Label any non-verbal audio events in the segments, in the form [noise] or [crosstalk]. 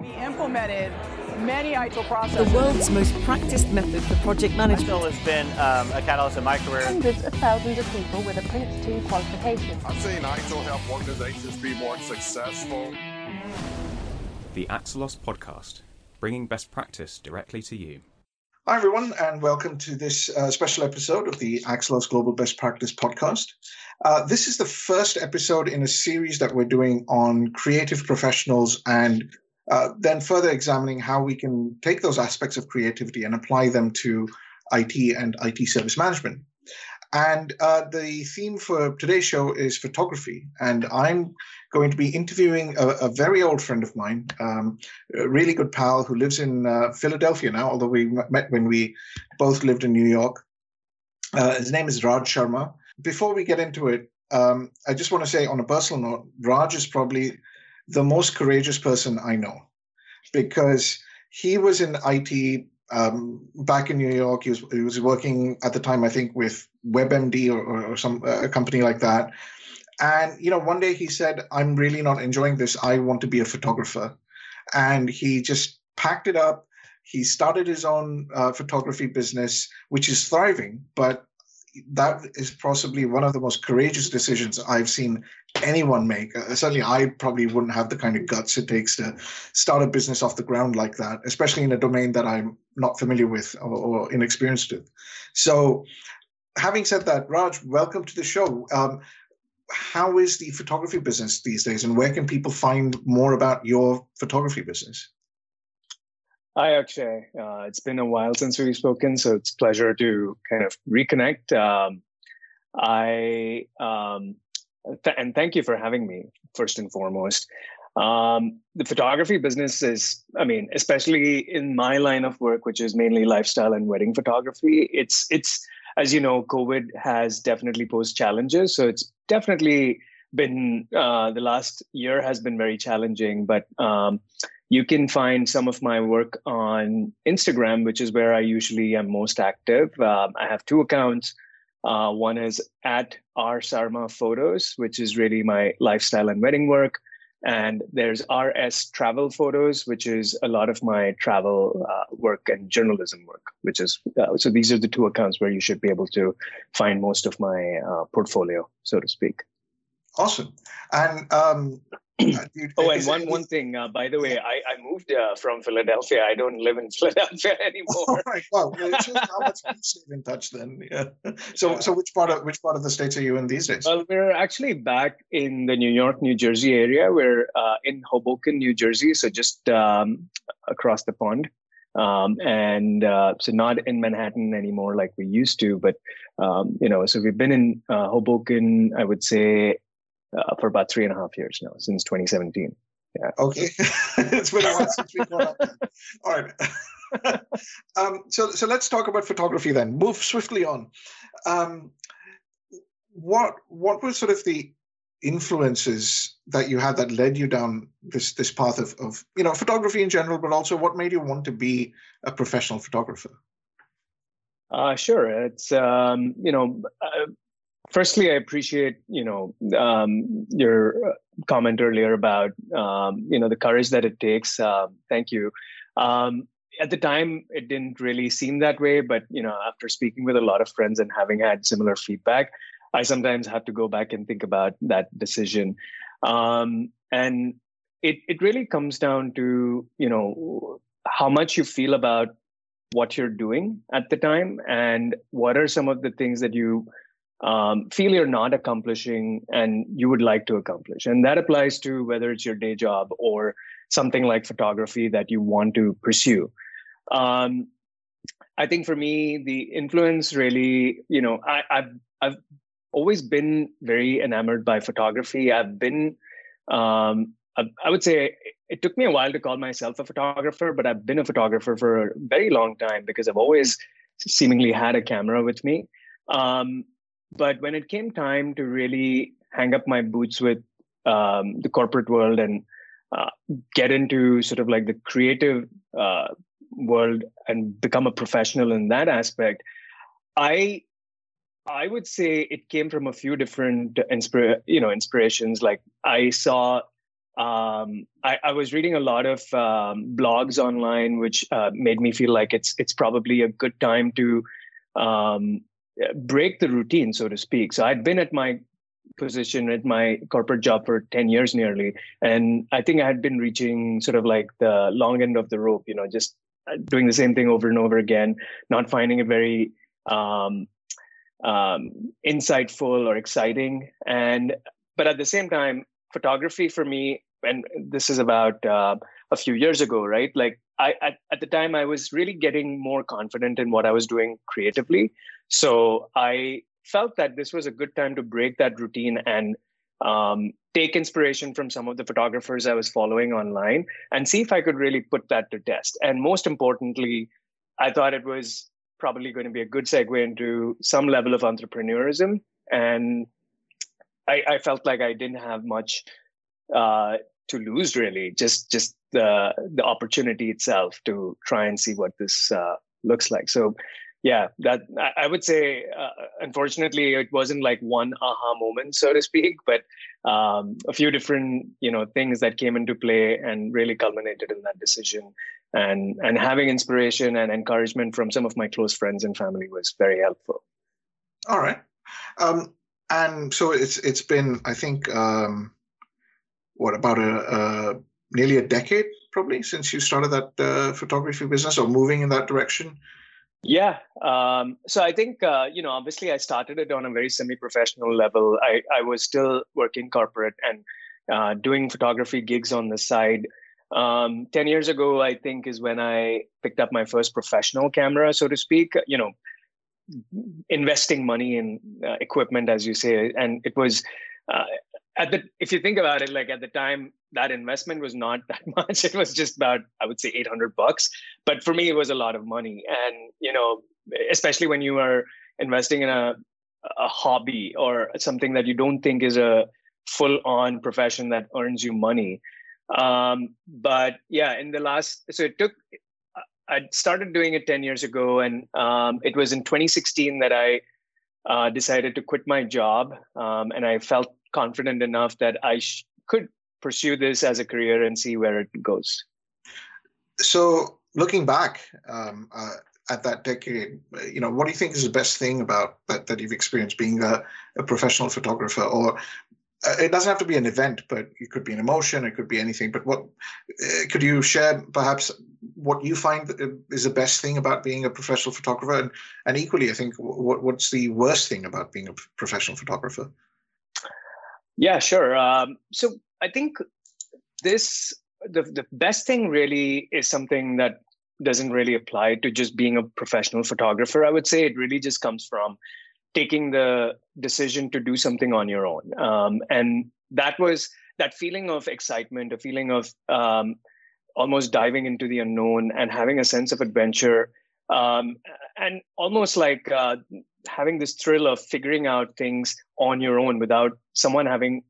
We implemented many ITIL processes. The world's most practiced method for project management. ITIL has been um, a catalyst in my career. Hundreds of thousands of people with a Prince 2 qualification. I've seen ITIL help organizations be more successful. The Axelos Podcast, bringing best practice directly to you. Hi, everyone, and welcome to this uh, special episode of the Axelos Global Best Practice Podcast. Uh, this is the first episode in a series that we're doing on creative professionals and uh, then further examining how we can take those aspects of creativity and apply them to IT and IT service management. And uh, the theme for today's show is photography. And I'm going to be interviewing a, a very old friend of mine, um, a really good pal who lives in uh, Philadelphia now, although we met when we both lived in New York. Uh, his name is Raj Sarma. Before we get into it, um, I just want to say on a personal note, Raj is probably the most courageous person I know because he was in IT um, back in New York. He was he was working at the time, I think, with WebMD or, or, some uh, company like that. And you know, one day he said, "I'm really not enjoying this. I want to be a photographer," and he just packed it up. He started his own uh, photography business, which is thriving, but that is possibly one of the most courageous decisions I've seen anyone make. Uh, certainly, I probably wouldn't have the kind of guts it takes to start a business off the ground like that, especially in a domain that I'm not familiar with or, or inexperienced with. So, having said that, Raj, welcome to the show. Um, how is the photography business these days, and where can people find more about your photography business? Hi, Akshay. Uh, it's been a while since we've spoken, so it's pleasure to kind of reconnect. Um, I um, th- and thank you for having me first and foremost. Um, the photography business is, I mean, especially in my line of work, which is mainly lifestyle and wedding photography. It's it's as you know, COVID has definitely posed challenges. So it's definitely been uh, the last year has been very challenging, but um, you can find some of my work on Instagram, which is where I usually am most active. Um, I have two accounts. Uh, one is at R Sarma Photos, which is really my lifestyle and wedding work. And there's RS Travel Photos, which is a lot of my travel uh, work and journalism work, which is uh, so these are the two accounts where you should be able to find most of my uh, portfolio, so to speak. Awesome. And um, oh, and one one thing, uh, by the way, I, I moved uh, from Philadelphia. I don't live in [laughs] Philadelphia anymore. All right. Well, it shows how much we stay in touch then. Yeah. So, yeah. so which part of which part of the states are you in these days? Well, we're actually back in the New York, New Jersey area. We're uh, in Hoboken, New Jersey, so just um, across the pond. Um, and uh, so not in Manhattan anymore like we used to, but um, you know, so we've been in uh, Hoboken, I would say uh, for about three and a half years now, since 2017. Yeah. Okay, it's been a while since we caught up. [laughs] All right. [laughs] um, so, so let's talk about photography then. Move swiftly on. Um, what what were sort of the influences that you had that led you down this this path of, of you know photography in general, but also what made you want to be a professional photographer? Uh, sure. It's um, you know uh, firstly, I appreciate you know um, your uh, comment earlier about um, you know the courage that it takes. Uh, thank you. Um, at the time, it didn't really seem that way, but you know, after speaking with a lot of friends and having had similar feedback, I sometimes have to go back and think about that decision. Um, and it it really comes down to you know how much you feel about what you're doing at the time and what are some of the things that you um, feel you're not accomplishing and you would like to accomplish. And that applies to whether it's your day job or something like photography that you want to pursue. Um, I think for me, the influence really, you know, I, have I've always been very enamored by photography. I've been, um, I, I would say, it took me a while to call myself a photographer, but I've been a photographer for a very long time because I've always seemingly had a camera with me. Um, but when it came time to really hang up my boots with um, the corporate world and uh, get into sort of like the creative uh, world and become a professional in that aspect, I I would say it came from a few different inspira- you know inspirations. Like I saw um, I, I, was reading a lot of um, blogs online, which uh, made me feel like it's it's probably a good time to um, break the routine, so to speak. So I'd been at my position at my corporate job for 10 years nearly and i think i had been reaching sort of like the long end of the rope you know just uh, doing the same thing over and over again not finding it very um, um, insightful or exciting and but at the same time photography for me and this is about uh, a few years ago right? Like i at, at the time i was really getting more confident in what i was doing creatively. So i felt that this was a good time to break that routine and um, take inspiration from some of the photographers i was following online and see if i could really put that to test. And most importantly i thought it was probably going to be a good segue into some level of entrepreneurism. And I, I felt like I didn't have much uh, to lose really just just the the opportunity itself to try and see what this uh, looks like. So yeah that i would say uh, unfortunately it wasn't like one aha moment so to speak but um, a few different you know things that came into play and really culminated in that decision. And and having inspiration and encouragement from some of my close friends and family was very helpful. All right. Um, and so it's it's been i think um, what about a, a, nearly a decade probably since you started that uh, photography business or moving in that direction? Yeah um, so i think uh, you know obviously i started it on a very semi-professional level. I, I was still working corporate and uh, doing photography gigs on the side. Um, 10 years ago i think is when i picked up my first professional camera so to speak you know investing money in uh, equipment as you say and it was uh, at the if you think about it, like at the time, that investment was not that [laughs] much. It was just about, I would say, 800 bucks. But for me, it was a lot of money. And, you know, especially when you are investing in a, a hobby or something that you don't think is a full on profession that earns you money. Um, but yeah, in the last, so it took, I started doing it 10 years ago. And um, it was in 2016 that I uh, decided to quit my job. Um, and I felt confident enough that I sh- could pursue this as a career and see where it goes. So, looking back um, uh, at that decade, you know, what do you think is the best thing about that that you've experienced being a, a professional photographer, or uh, it doesn't have to be an event, but it could be an emotion, it could be anything. But what uh, could you share, perhaps, what you find is the best thing about being a professional photographer, and, and equally, I think, what, what's the worst thing about being a professional photographer? Yeah, sure. Um, so I think this the the best thing really is something that doesn't really apply to just being a professional photographer. I would say it really just comes from taking the decision to do something on your own, um, and that was that feeling of excitement, a feeling of um, almost diving into the unknown and having a sense of adventure, um, and almost like uh, having this thrill of figuring out things on your own without someone having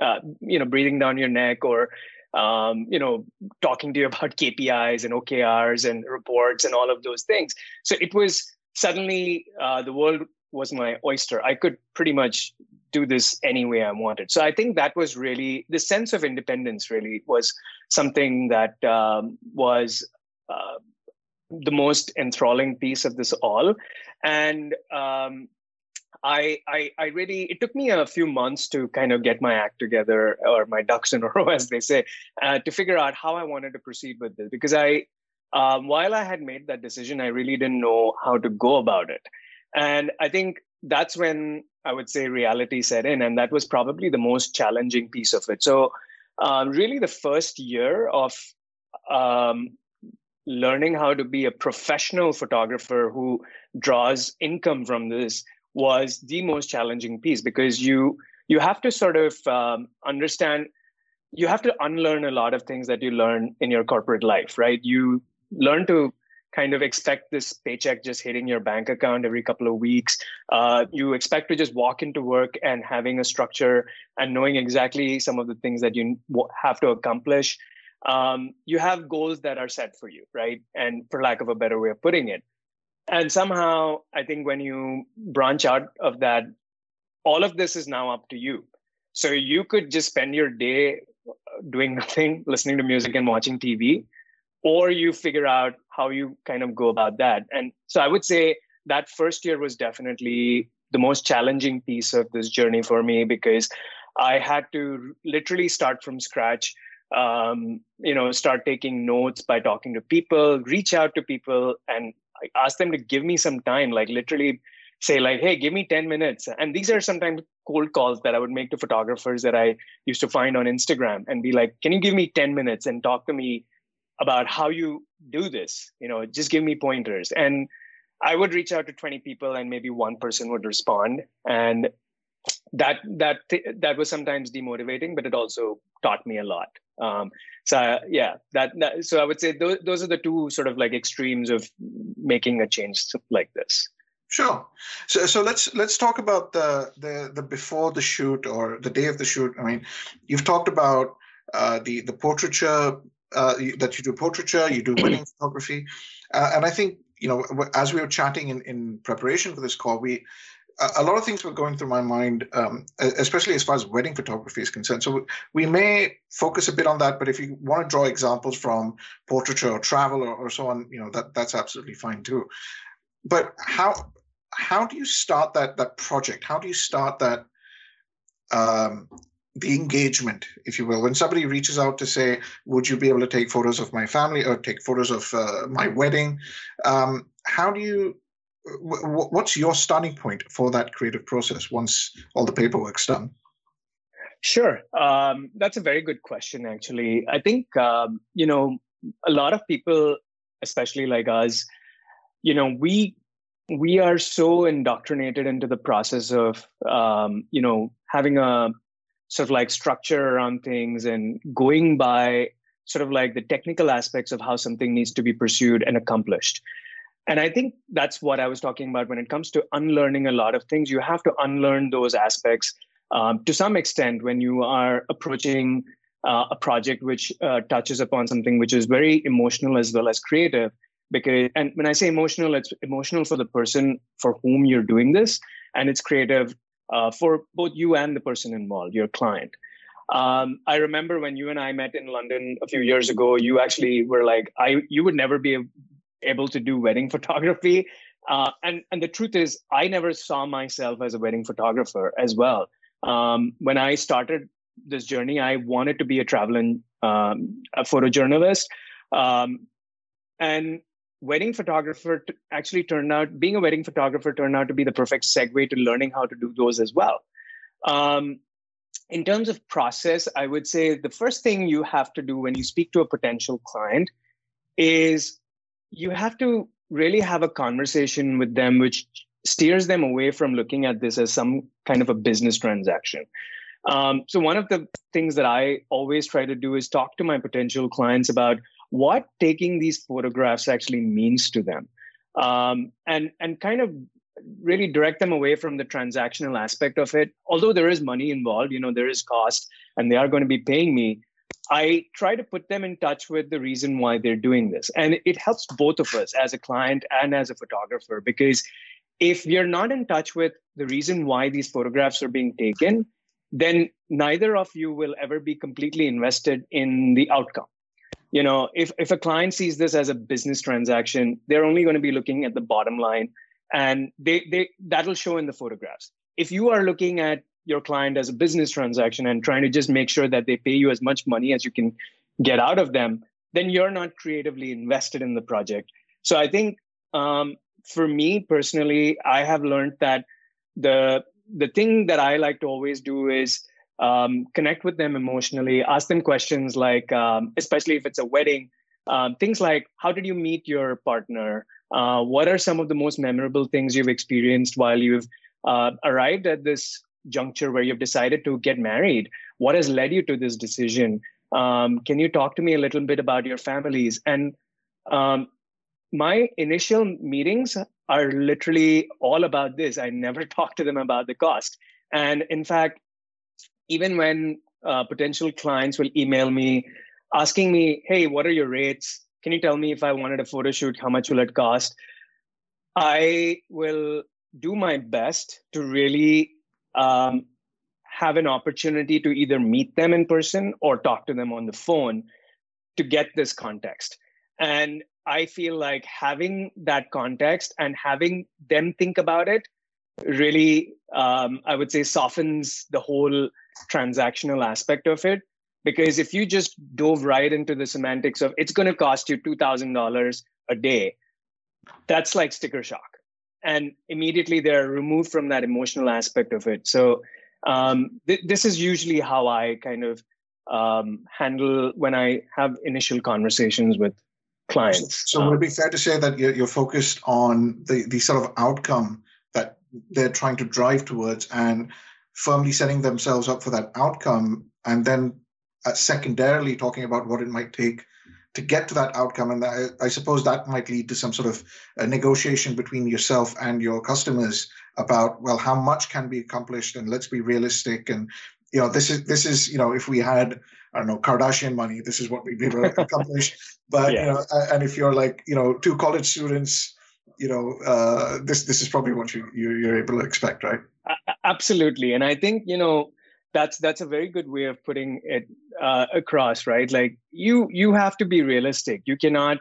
uh, you know breathing down your neck or um, you know talking to you [laughs] about kpis and okrs and reports and all of those things. So it was suddenly uh, the world was my oyster. I could pretty much do this any way i wanted. So i think that was really the sense of independence really was something that um, was uh, the most enthralling piece of this all. And um, I, I, I really it took me a few months to kind of get my act together or my ducks in a [laughs] row as they say uh, to figure out how i wanted to proceed with this. Because i um, while i had made that decision i really didn't know how to go about it. And i think that's when i would say reality set in and that was probably the most challenging piece of it. So um, really the first year of um, learning how to be a professional photographer who draws income from this was the most challenging piece because you you have to sort of um, understand you have to unlearn a lot of things that you learn in your corporate life right? You learn to kind of expect this paycheck just hitting your bank account every couple of weeks. Uh, you expect to just walk into work and having a structure and knowing exactly some of the things that you have to accomplish um, you have goals that are set for you, right? And for lack of a better way of putting it. And somehow, I think when you branch out of that, all of this is now up to you. So you could just spend your day uh, doing [laughs] nothing, listening to music and watching TV, or you figure out how you kind of go about that. And so I would say that first year was definitely the most challenging piece of this journey for me because I had to literally start from scratch. Um, you know, start taking notes by talking to people, reach out to people, and ask them to give me some time. Like literally, say like, "Hey, give me ten minutes." And these are sometimes cold calls that I would make to photographers that I used to find on Instagram, and be like, "Can you give me ten minutes and talk to me about how you do this? You know, just give me pointers." And I would reach out to 20 people and maybe one person would respond. And that that that was sometimes demotivating, but it also taught me a lot. Um, so uh, yeah, that, that so I would say those those are the two sort of like extremes of making a change like this. Sure. So so let's let's talk about the the the before the shoot or the day of the shoot. I mean, you've talked about uh, the the portraiture uh, that you do portraiture, you do [clears throat] wedding photography, uh, and I think you know as we were chatting in in preparation for this call, we a lot of things were going through my mind, um, especially as far as wedding photography is concerned. So we may focus a bit on that, but if you want to draw examples from portraiture or travel or, or so on, you know that that's absolutely fine too. But how how do you start that that project? How do you start that um, the engagement, if you will, when somebody reaches out to say, "Would you be able to take photos of my family or take photos of uh, my wedding?" Um, how do you what's your starting point for that creative process once all the paperwork's done? Sure, um, that's a very good question. Actually, I think um, you know a lot of people, especially like us, you know, we we are so indoctrinated into the process of um, you know having a sort of like structure around things and going by sort of like the technical aspects of how something needs to be pursued and accomplished and I think that's what I was talking about when it comes to unlearning a lot of things. You have to unlearn those aspects um, to some extent when you are approaching uh, a project which uh, touches upon something which is very emotional as well as creative. Because, and when I say emotional, it's emotional for the person for whom you're doing this, and it's creative uh, for both you and the person involved, your client. Um, I remember when you and I met in London a few years ago, you actually were like, I, you would never be able to do wedding [laughs] photography. Uh, and and the truth is, I never saw myself as a wedding photographer as well. Um, when I started this journey, I wanted to be a traveling um, a photojournalist, um, and wedding photographer t- actually turned out being a wedding photographer turned out to be the perfect segue to learning how to do those as well. Um, in terms of process, I would say the first thing you have to do when you speak to a potential client is you have to really have a conversation with them which steers them away from looking at this as some kind of a business transaction. Um, so, one of the things that I always try to do is talk to my potential clients about what taking these photographs actually means to them, um, and and kind of really direct them away from the transactional aspect of it. Although there is money involved, you know, there is cost, and they are going to be paying me. I try to put them in touch with the reason why they're doing this. And it helps both of us as a client and as a photographer because if we are not in touch with the reason why these photographs are being taken, then neither of you will ever be completely invested in the outcome. You know, if, if a client sees this as a business transaction, they're only going to be looking at the bottom line and they, they that'll show in the photographs. If you are looking at your client as a business transaction and trying to just make sure that they pay you as much money as you can get out of them, then you're not creatively invested in the project. So I think um, for me personally, I have learned that the the thing that I like to always do is um, connect with them emotionally, ask them questions like, um, especially if it's a wedding, um, things like, how did you meet your partner? Uh, what are some of the most memorable things you've experienced while you've uh, arrived at this juncture where you've decided to get married? What has led you to this decision? Um, can you talk to me a little bit about your families? And um, my initial meetings are literally all about this. I never [laughs] talk to them about the cost. And in fact, even when uh, potential clients will email me asking me, hey, what are your rates? Can you tell me if I wanted a photo shoot, how much will it cost? I will do my best to really um, have an opportunity to either meet them in person or talk to them on the phone to get this context. And I feel like having that context and having them think about it really, um, I would say, softens the whole transactional aspect of it. Because if you just dove right into the semantics of it's going to cost you $2,000 a day, that's like sticker shock. And immediately they're removed from that emotional aspect of it. So um, th- this is usually how I kind of um, handle when I have initial conversations with clients. So, so would it be fair to say that you're, you're focused on the, the sort of outcome that they're trying to drive towards and firmly setting themselves up for that outcome and then uh, secondarily talking about what it might take to get to that outcome and I, I, suppose that might lead to some sort of a negotiation between yourself and your customers about well how much can be accomplished and let's be realistic and you know this is this is you know if we had I don't know Kardashian money, this is what we'd be able to accomplish. [laughs] But yeah. you know, and if you're like you know two college students, you know, uh, this this is probably what you, you you're able to expect, right? Absolutely, and I think you know that's that's a very good way of putting it uh, across, right? Like you you have to be realistic. You cannot.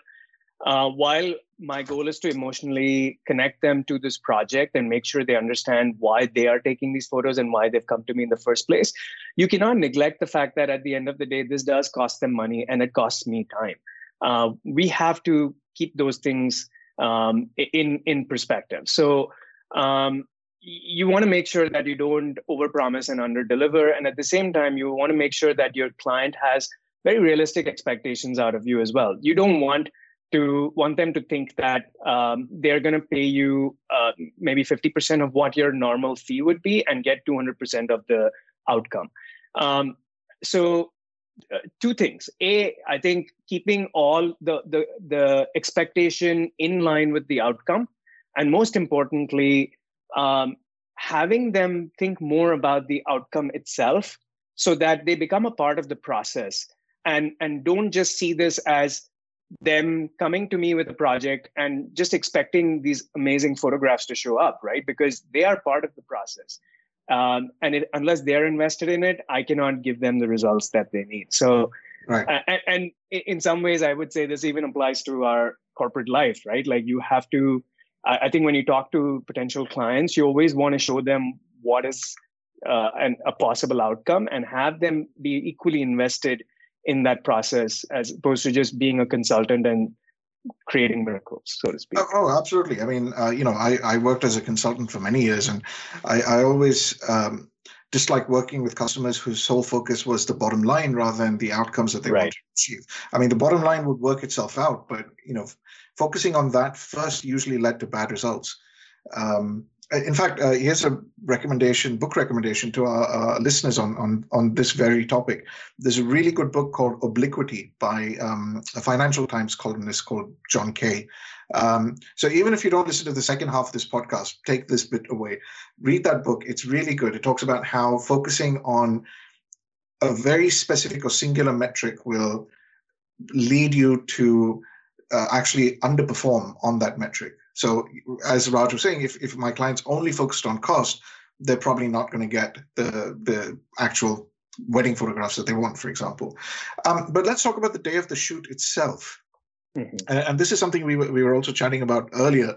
Uh, while my goal is to emotionally connect them to this project and make sure they understand why they are taking these photos and why they've come to me in the first place you cannot neglect the fact that at the end of the day this does cost them money and it costs me time uh, we have to keep those things um, in in perspective so um, you want to make sure that you don't overpromise and underdeliver and at the same time you want to make sure that your client has very realistic expectations out of you as well you don't want to want them to think that um, they're going to pay you uh, maybe 50% of what your normal fee would be and get 200% of the outcome. Um, so, uh, two things. A, I think keeping all the, the, the expectation in line with the outcome. And most importantly, um, having them think more about the outcome itself so that they become a part of the process and, and don't just see this as them coming to me with a project and just expecting these amazing photographs to show up, right? Because they are part of the process. Um, and it, unless they're invested in it, I cannot give them the results that they need. So, right. And, and in some ways, I would say this even applies to our corporate life, right? Like you have to, I, I think when you talk to potential clients, you always want to show them what is uh, an, a possible outcome and have them be equally invested in that process as opposed to just being a consultant and creating miracles, so to speak. Oh, oh absolutely. I mean, uh, you know, I, I worked as a consultant for many years, and I, I always um, dislike working with customers whose sole focus was the bottom line rather than the outcomes that they right. want to achieve. I mean, the bottom line would work itself out, but you know, focusing on that first usually led to bad results. Um, in fact, uh, here's a recommendation, book recommendation to our, listeners on, on, on this very topic. There's a really good book called Obliquity by um, a Financial Times columnist called John Kay. Um, so even if you don't listen to the second half of this podcast, take this bit away. Read that book. It's really good. It talks about how focusing on a very specific or singular metric will lead you to uh, actually underperform on that metric. So as Raj was saying, if, if my client's only focused on cost, they're probably not going to get the the actual wedding photographs that they want, for example. Um, but let's talk about the day of the shoot itself. Mm-hmm. And, and, this is something we were, we were also chatting about earlier.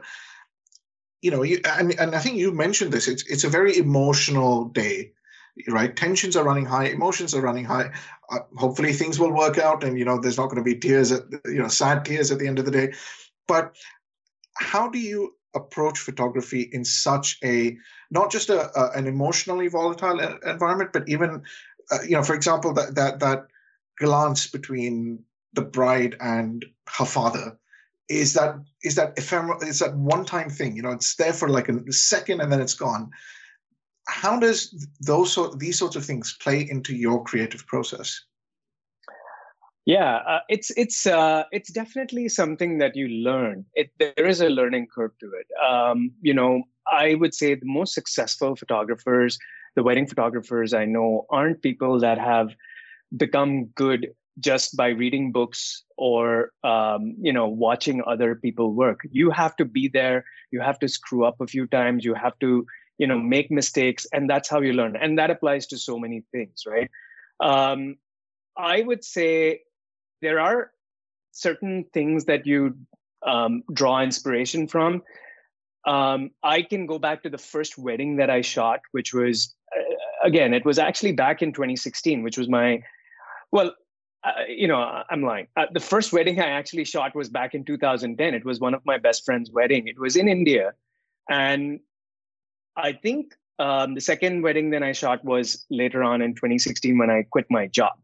You know, you, and, and I think you mentioned this. It's it's a very emotional day, right? Tensions are running high, emotions are running high. Uh, hopefully, things will work out, and you know, there's not going to be tears, at, you know, sad tears at the end of the day. But how do you approach photography in such a not just a, a an emotionally volatile environment, but even uh, you know, for example, that that that glance between the bride and her father is that is that ephemeral is that one time thing? You know it's there for like a second and then it's gone. How does those these sorts of things play into your creative process yeah, uh, it's it's uh, it's definitely something that you learn. It there is a learning curve to it. Um, you know, I would say the most successful photographers, the wedding photographers I know, aren't people that have become good just by reading books or um, you know watching other people work. You have to be there. You have to screw up a few times. You have to you know make mistakes and that's how you learn and that applies to so many things right um, i would say there are certain things that you um, draw inspiration from. Um, i can go back to the first wedding that i shot which was uh, again it was actually back in 2016 which was my well uh, you know i'm lying. Uh, the first wedding i actually shot was back in 2010 it was one of my best friend's wedding. It was in india. And I think um, the second wedding that I shot was later on in 2016 when I quit my job.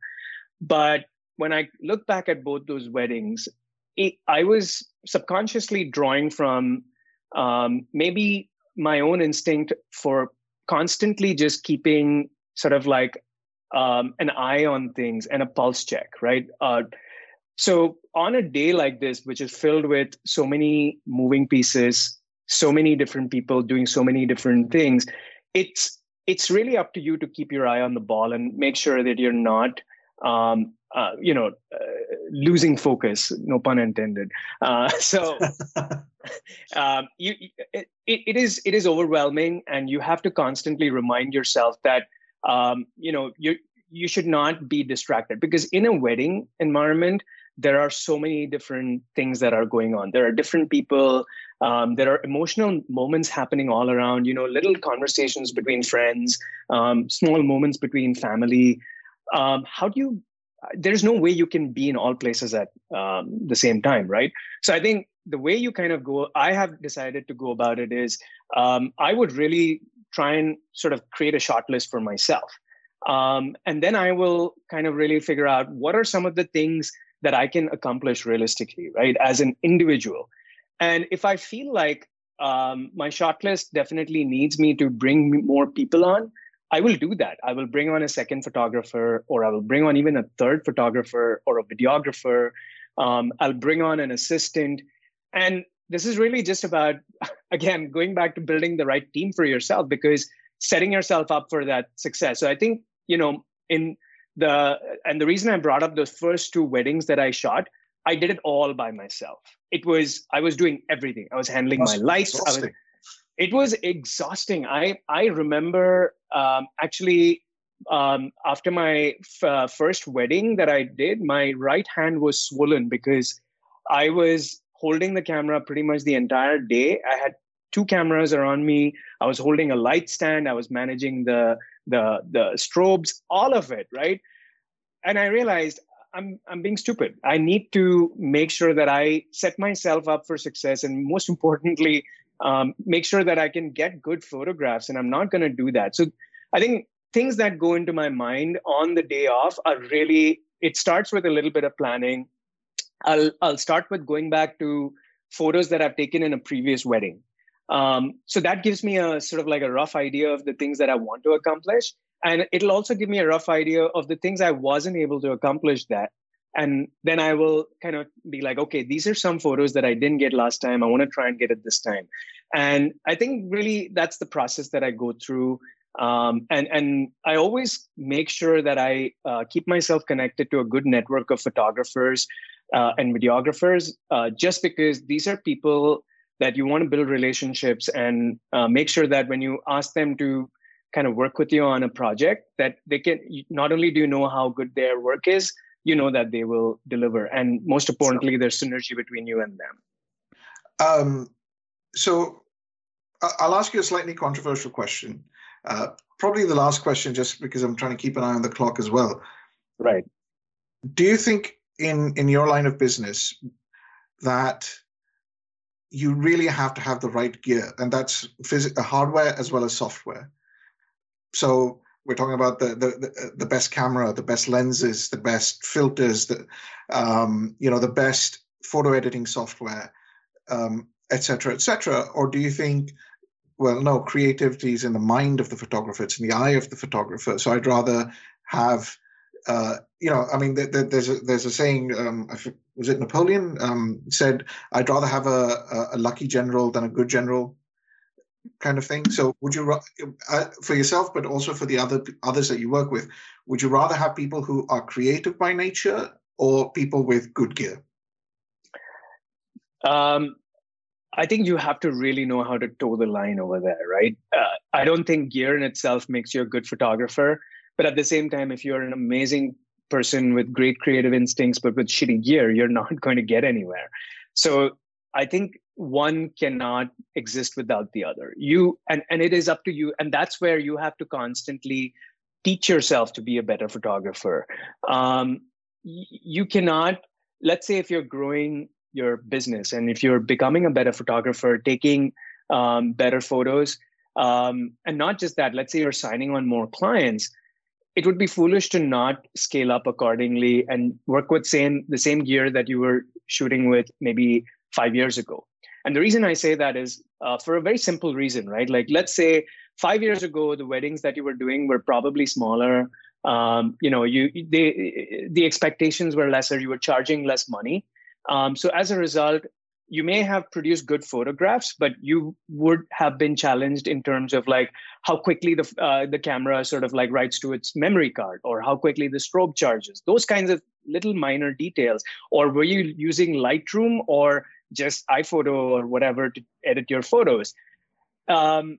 But when I look back at both those weddings, it, I was subconsciously drawing from um, maybe my own instinct for constantly just keeping sort of like um, an eye on things and a pulse check, right? Uh, so on a day like this, which is filled with so many moving pieces, so many different people doing so many different things it's it's really up to you to keep your eye on the ball and make sure that you're not um, uh, you know uh, losing focus no pun intended. Uh, [laughs] so [laughs] um, you, it, it is it is overwhelming and you have to constantly remind yourself that um, you know you you should not be distracted because in a wedding environment there are so many different things that are going on. There are different people um, there are emotional moments happening all around you know little conversations between friends um, small moments between family um, how do you there's no way you can be in all places at um, the same time right so i think the way you kind of go i have decided to go about it is um, i would really try and sort of create a short list for myself um, and then i will kind of really figure out what are some of the things that I can accomplish realistically, right, as an individual. And if I feel like um, my short list definitely needs me to bring more people on, I will do that. I will bring on a second photographer, or I will bring on even a third photographer or a videographer. Um, I'll bring on an assistant. And this is really just about, [laughs] again, going back to building the right team for yourself because setting yourself up for that success. So I think, you know, in the and the reason i brought up those first two weddings that i shot i did it all by myself it was i was doing everything i was handling That's my lights was, it was exhausting i i remember um, actually um, after my f- uh, first wedding that i did my right hand was swollen because i was holding the camera pretty much the entire day. I had two cameras around me. I was holding a light stand. I was managing the the the strobes all of it right? And i realized i'm i'm being stupid. I need to make sure that i set myself up for success and most importantly um, make sure that i can get good photographs and i'm not going to do that so i think things that go into my mind on the day off are really it starts with a little bit of planning i'll i'll start with going back to photos that i've taken in a previous wedding um, so that gives me a sort of like a rough idea of the things that I want to accomplish. And it'll also give me a rough idea of the things I wasn't able to accomplish that. And then I will kind of be like, okay, these are some photos that I didn't get last time. I want to try and get it this time. And I think really that's the process that I go through. Um, and and I always make sure that I uh, keep myself connected to a good network of photographers uh, and videographers, uh, just because these are people that you want to build relationships and uh, make sure that when you ask them to kind of work with you on a project that they can not only do you know how good their work is you know that they will deliver. And most importantly there's synergy between you and them. Um, so i'll ask you a slightly controversial question. Uh, probably the last question just because i'm trying to keep an eye on the clock as well. Right. Do you think in in your line of business that you really have to have the right gear, and that's phys- uh, hardware as well as software. So we're talking about the, the the best camera, the best lenses, the best filters, the um, you know the best photo editing software, um, et cetera, et cetera. Or do you think, well, no, creativity is in the mind of the photographer, it's in the eye of the photographer. So I'd rather have uh, you know, I mean, there's a, there's a saying. Um, was it Napoleon um, said, "I'd rather have a, a lucky general than a good general," kind of thing. So, would you uh, for yourself, but also for the other others that you work with, would you rather have people who are creative by nature or people with good gear? Um, I think you have to really know how to toe the line over there, right? Uh, I don't think gear in itself makes you a good photographer, but at the same time, if you're an amazing person with great creative instincts but with shitty gear, you're not [laughs] going to get anywhere. So I think one cannot exist without the other. You and and it is up to you, and that's where you have to constantly teach yourself to be a better photographer. Um, you cannot. Let's say if you're growing your business and if you're becoming a better photographer, taking um, better photos, um, and not just that. Let's say you're signing on more clients. It would be foolish to not scale up accordingly and work with same the same gear that you were shooting with maybe five years ago. And the reason I say that is uh, for a very simple reason, right? Like, let's say five years ago, the weddings that you were doing were probably smaller. Um, you know, you the expectations were lesser. You were charging less money. Um, so as a result, you may have produced good photographs, but you would have been challenged in terms of like how quickly the uh, the camera sort of like writes to its memory card, or how quickly the strobe charges. Those kinds of little minor details. Or were you using Lightroom or just iPhoto or whatever to edit your photos? Um,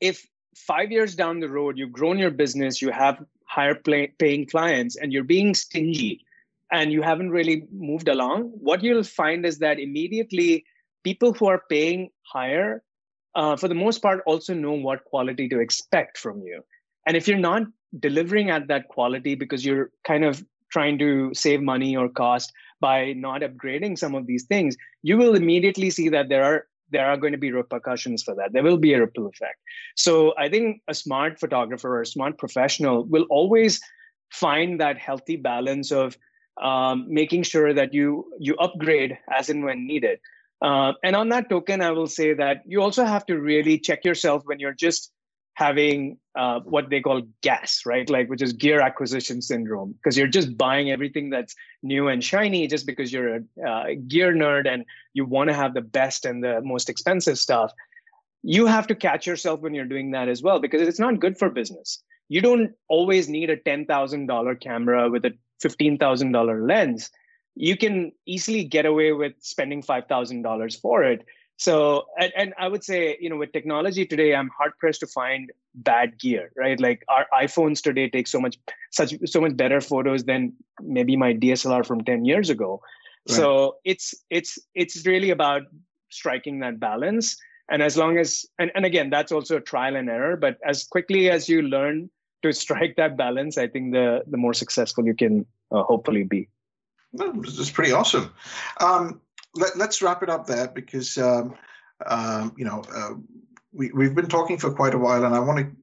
if five years down the road you've grown your business, you have higher play, paying clients, and you're being stingy and you haven't really moved along, what you'll find is that immediately people who are paying higher, uh, for the most part, also know what quality to expect from you. And if you're not delivering at that quality because you're kind of trying to save money or cost by not upgrading some of these things, you will immediately see that there are there are going to be repercussions for that. There will be a ripple effect. So I think a smart photographer or a smart professional will always find that healthy balance of um, making sure that you you upgrade as and when needed. Uh, and on that token, I will say that you also have to really check yourself when you're just having uh, what they call gas, right? Like, which is gear acquisition syndrome, because you're just buying everything that's new and shiny just because you're a uh, gear nerd and you want to have the best and the most expensive stuff. You have to catch yourself when you're doing that as well, because it's not good for business. You don't always need a $10,000 camera with a $15,000 lens, you can easily get away with spending $5,000 for it. So, and, and, I would say, you know, with technology today, I'm hard pressed to find bad gear, right? Like our iPhones today take so much, such, so much better photos than maybe my DSLR from 10 years ago. Right. So it's, it's, it's really about striking that balance. And as long as, and, and again, that's also a trial and error, but as quickly as you learn to strike that balance, I think the the more successful you can uh, hopefully be. Well, this is pretty awesome. Um, let, us wrap it up there because um, um, you know uh, we we've been talking for quite a while, and I want to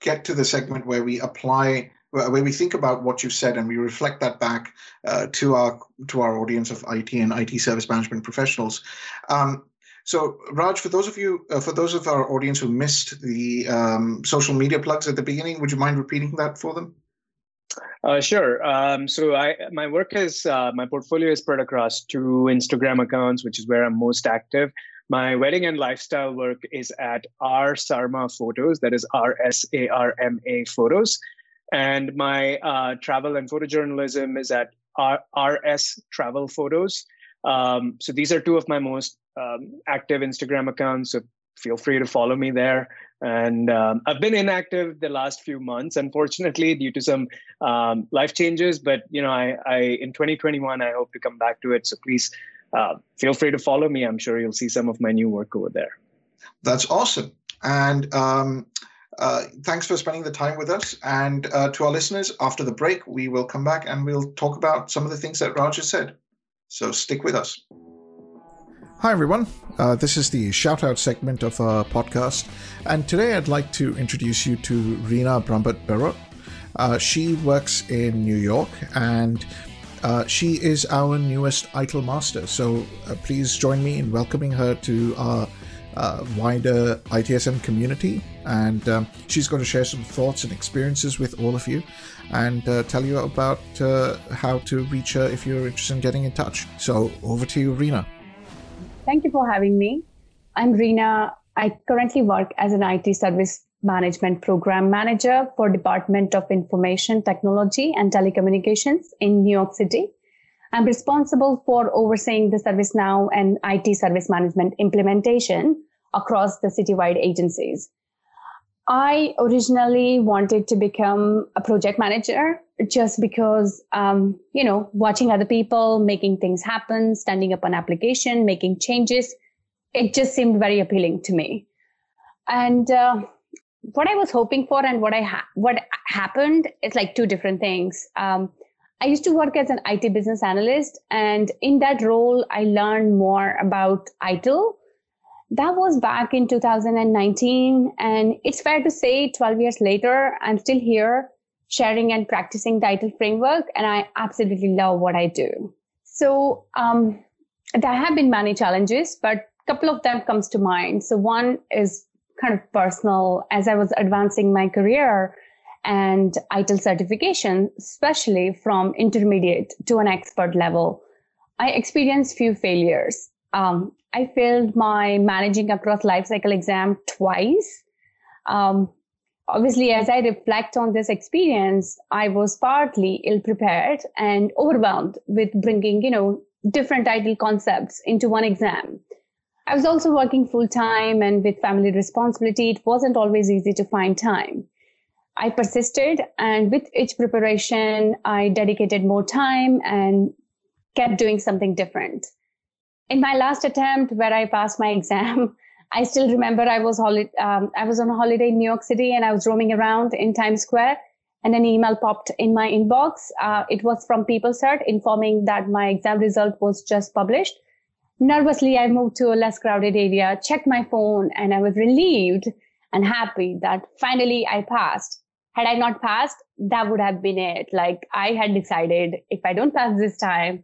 get to the segment where we apply where we think about what you've said and we reflect that back uh, to our to our audience of IT and IT service management professionals. Um, so, Raj, for those of you, uh, for those of our audience who missed the um, social media plugs at the beginning, would you mind repeating that for them? Uh, sure. Um, so, I my work is uh, my portfolio is spread across two Instagram accounts, which is where I'm most active. My wedding and lifestyle work is at R Sarma Photos. That is R S A R M A Photos, and my uh, travel and photojournalism is at R S Travel Photos. Um, so these are two of my most um, active Instagram accounts. So feel free to follow me there. And um, I've been inactive the last few months, unfortunately, due to some um, life changes. But you know, I, I, in 2021, I hope to come back to it. So please uh, feel free to follow me. I'm sure you'll see some of my new work over there. That's awesome. And um, uh, thanks for spending the time with us. And uh, to our listeners, after the break, we will come back and we'll talk about some of the things that has said. So stick with us. Hi, everyone. Uh, this is the shout out segment of our podcast. And today I'd like to introduce you to Rina Brahmbhatt Berot. Uh, she works in New York and uh, she is our newest ITIL master. So uh, please join me in welcoming her to our uh, wider ITSM community. And um, she's going to share some thoughts and experiences with all of you and uh, tell you about how to reach her if you're interested in getting in touch. So over to you, Rina. Thank you for having me. I'm Rina. I currently work as an IT service management program manager for Department of Information Technology and Telecommunications in New York City. I'm responsible for overseeing the ServiceNow and IT service management implementation across the citywide agencies. I originally wanted to become a project manager just because, um, you know, watching other people making things happen, standing up on application, making changes, it just seemed very appealing to me. And uh, what I was hoping for and what I ha- what happened is like two different things. Um, I used to work as an IT business analyst, and in that role, I learned more about ITIL. That was back in 2019, and it's fair to say, 12 years later, I'm still here sharing and practicing ITIL framework, and I absolutely love what I do. So um, there have been many challenges, but a couple of them comes to mind. So one is kind of personal as I was advancing my career and ITIL certification, especially from intermediate to an expert level. I experienced few failures. Um, I failed my managing across lifecycle exam twice. Um, obviously, as I reflect on this experience, I was partly ill prepared and overwhelmed with bringing, you know, different ITIL concepts into one exam. I was also working full time and with family responsibility, it wasn't always easy to find time. I persisted, and with each preparation, I dedicated more time and kept doing something different. In my last attempt, where I passed my [laughs] exam, I still remember I was holi- um, I was on a holiday in New York City, and I was roaming around in Times Square, and an email popped in my inbox. Uh, it was from PeopleCert informing that my exam result was just published Nervously, I moved to a less crowded area, checked my phone, and I was relieved and happy that finally I passed. Had I not passed, that would have been it. Like I had decided if I don't pass this time,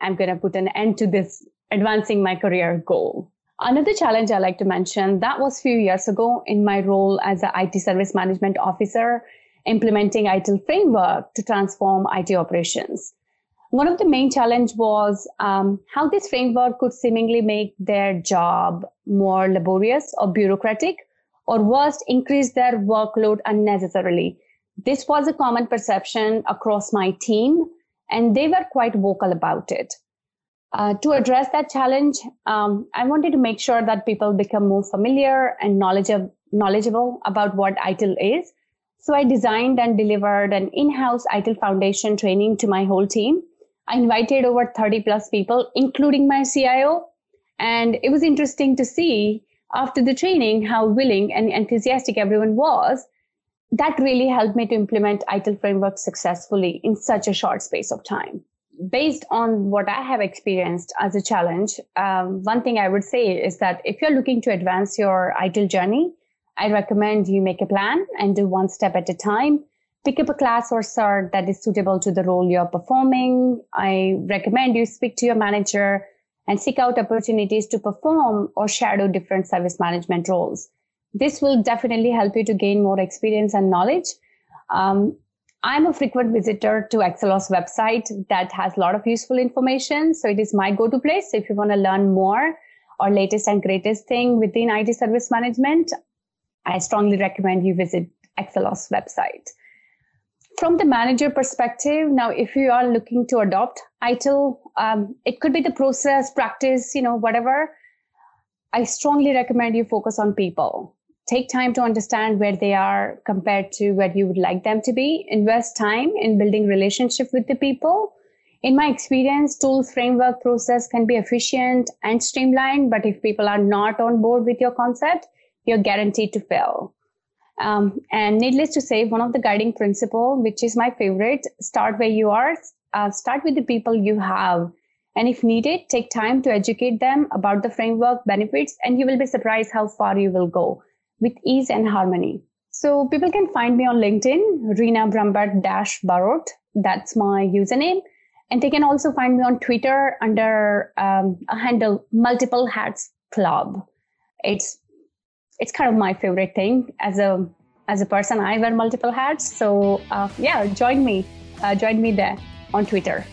I'm going to put an end to this advancing my career goal. Another challenge I like to mention that was a few years ago in my role as an IT service management officer, implementing ITIL framework to transform IT operations. One of the main challenge was um, how this framework could seemingly make their job more laborious or bureaucratic, or worst, increase their workload unnecessarily. This was a common perception across my team, and they were quite vocal about it. Uh, to address that challenge, um, I wanted to make sure that people become more familiar and knowledgeable, knowledgeable about what ITIL is. So I designed and delivered an in-house ITIL Foundation training to my whole team I invited over 30 plus people, including my CIO. And it was interesting to see after the training how willing and enthusiastic everyone was. That really helped me to implement ITIL framework successfully in such a short space of time. Based on what I have experienced as a challenge, um, one thing I would say is that if you're looking to advance your ITIL journey, I recommend you make a plan and do one step at a time pick up a class or cert that is suitable to the role you're performing. I recommend you speak to your manager and seek out opportunities to perform or shadow different service management roles. This will definitely help you to gain more experience and knowledge. Um, I'm a frequent visitor to Axelos website that has a lot of useful information. So it is my go-to place. So if you want to learn more or latest and greatest thing within IT service management, I strongly recommend you visit Axelos website from the manager perspective, now if you are looking to adopt ITIL, um, it could be the process, practice, you know, whatever. I strongly recommend you focus on people. Take time to understand where they are compared to where you would like them to be. Invest time in building relationship with the people. In my experience, tools, framework, process can be efficient and streamlined, but if people are not on board with your concept, you're guaranteed to fail. Um, and needless to say, one of the guiding principle, which is my favorite, start where you are, uh, start with the people you have. And if needed, take time to educate them about the framework benefits, and you will be surprised how far you will go with ease and harmony. So people can find me on LinkedIn, Rina Brahmbhatt dash Barot. That's my username. And they can also find me on Twitter under um, a handle Multiple Hats Club. It's it's kind of my favorite thing as a as a person. I wear multiple hats, so uh, yeah, join me, uh, join me there on Twitter.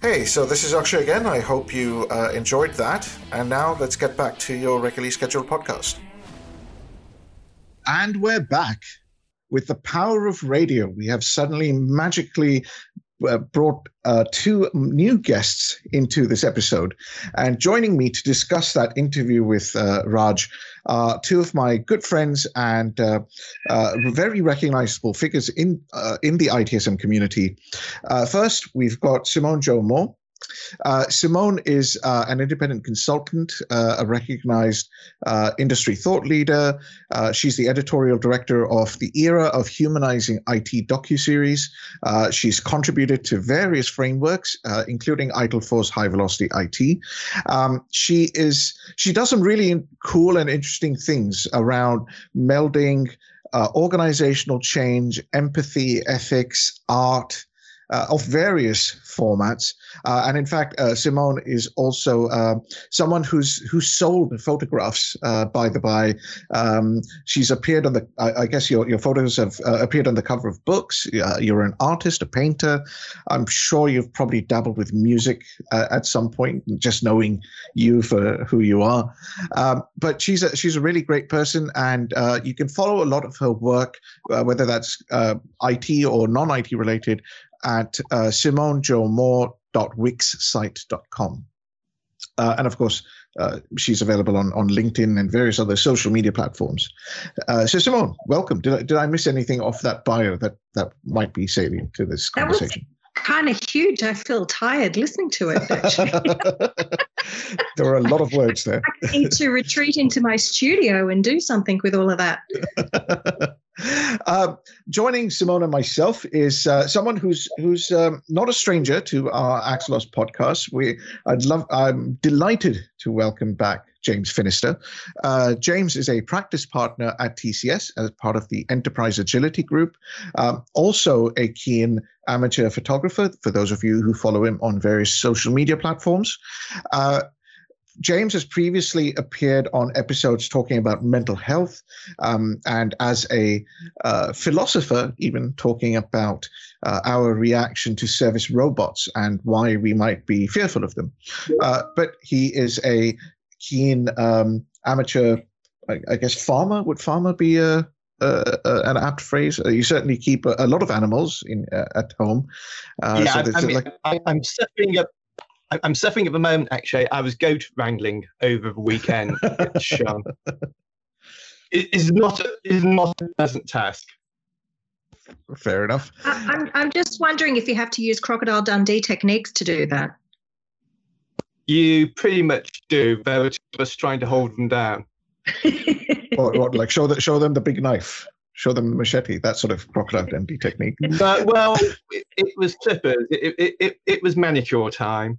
Hey, so this is Akshay again. I hope you uh, enjoyed that. And now let's get back to your regularly scheduled podcast. And we're back. With the power of radio, we have suddenly magically uh, brought uh, two new guests into this episode. And joining me to discuss that interview with uh, Raj are two of my good friends and uh, uh, very recognizable figures in, in the ITSM community. first, we've got Simone Jo Moore. Uh, Simone is uh, an independent consultant, uh, a recognized uh, industry thought leader. Uh, she's the editorial director of the Era of Humanizing IT docuseries. Uh, she's contributed to various frameworks, including ITIL4's High Velocity IT. Um, she is she does some really cool and interesting things around melding organizational change, empathy, ethics, art uh, of various formats. Uh, and in fact, uh, Simone is also uh, someone who's who's sold photographs. Uh, by the by, um, she's appeared on the. I, I guess your your photos have uh, appeared on the cover of books. you're an artist, a painter. I'm sure you've probably dabbled with music at some point, just knowing you for who you are. Um, but she's a she's a really great person, and you can follow a lot of her work, whether that's IT or non-IT related, at uh. Uh, and of course, uh, she's available on, on LinkedIn and various other social media platforms. Uh, so, Simone, welcome. Did I, did I miss anything off that bio that, that might be salient to this conversation? kind of huge. I feel tired listening to it, actually. [laughs] [laughs] there were a lot of words there. I need to retreat into my studio and do something with all of that. [laughs] Uh, joining Simone and myself is uh, someone who's who's um, not a stranger to our Axelos podcast. We, I'd love, I'm delighted to welcome back James Finister. Uh, James is a practice partner at TCS as part of the Enterprise Agility Group. Um, also a keen amateur photographer. For those of you who follow him on various social media platforms. James has previously appeared on episodes talking about mental health, um, and as a uh, philosopher, even talking about uh, our reaction to service robots and why we might be fearful of them. Uh, but he is a keen um, amateur, I, I, guess, farmer. Would farmer be a, a, a an apt phrase? Uh, you certainly keep a, lot of animals in uh, at home. Uh, yeah, so I, mean, like... I, am stepping up I'm suffering at the moment. Actually, I was goat wrangling over the weekend, [laughs] which um, is not is not a pleasant task. Fair enough. I, I'm I'm just wondering if you have to use crocodile Dundee techniques to do that. You pretty much do. They're just trying to hold them down. [laughs] what, what, like show that show them the big knife show them the machete, that sort of crocodile Dundee technique. But, well, it, it was clippers. It, it, it, it was manicure time.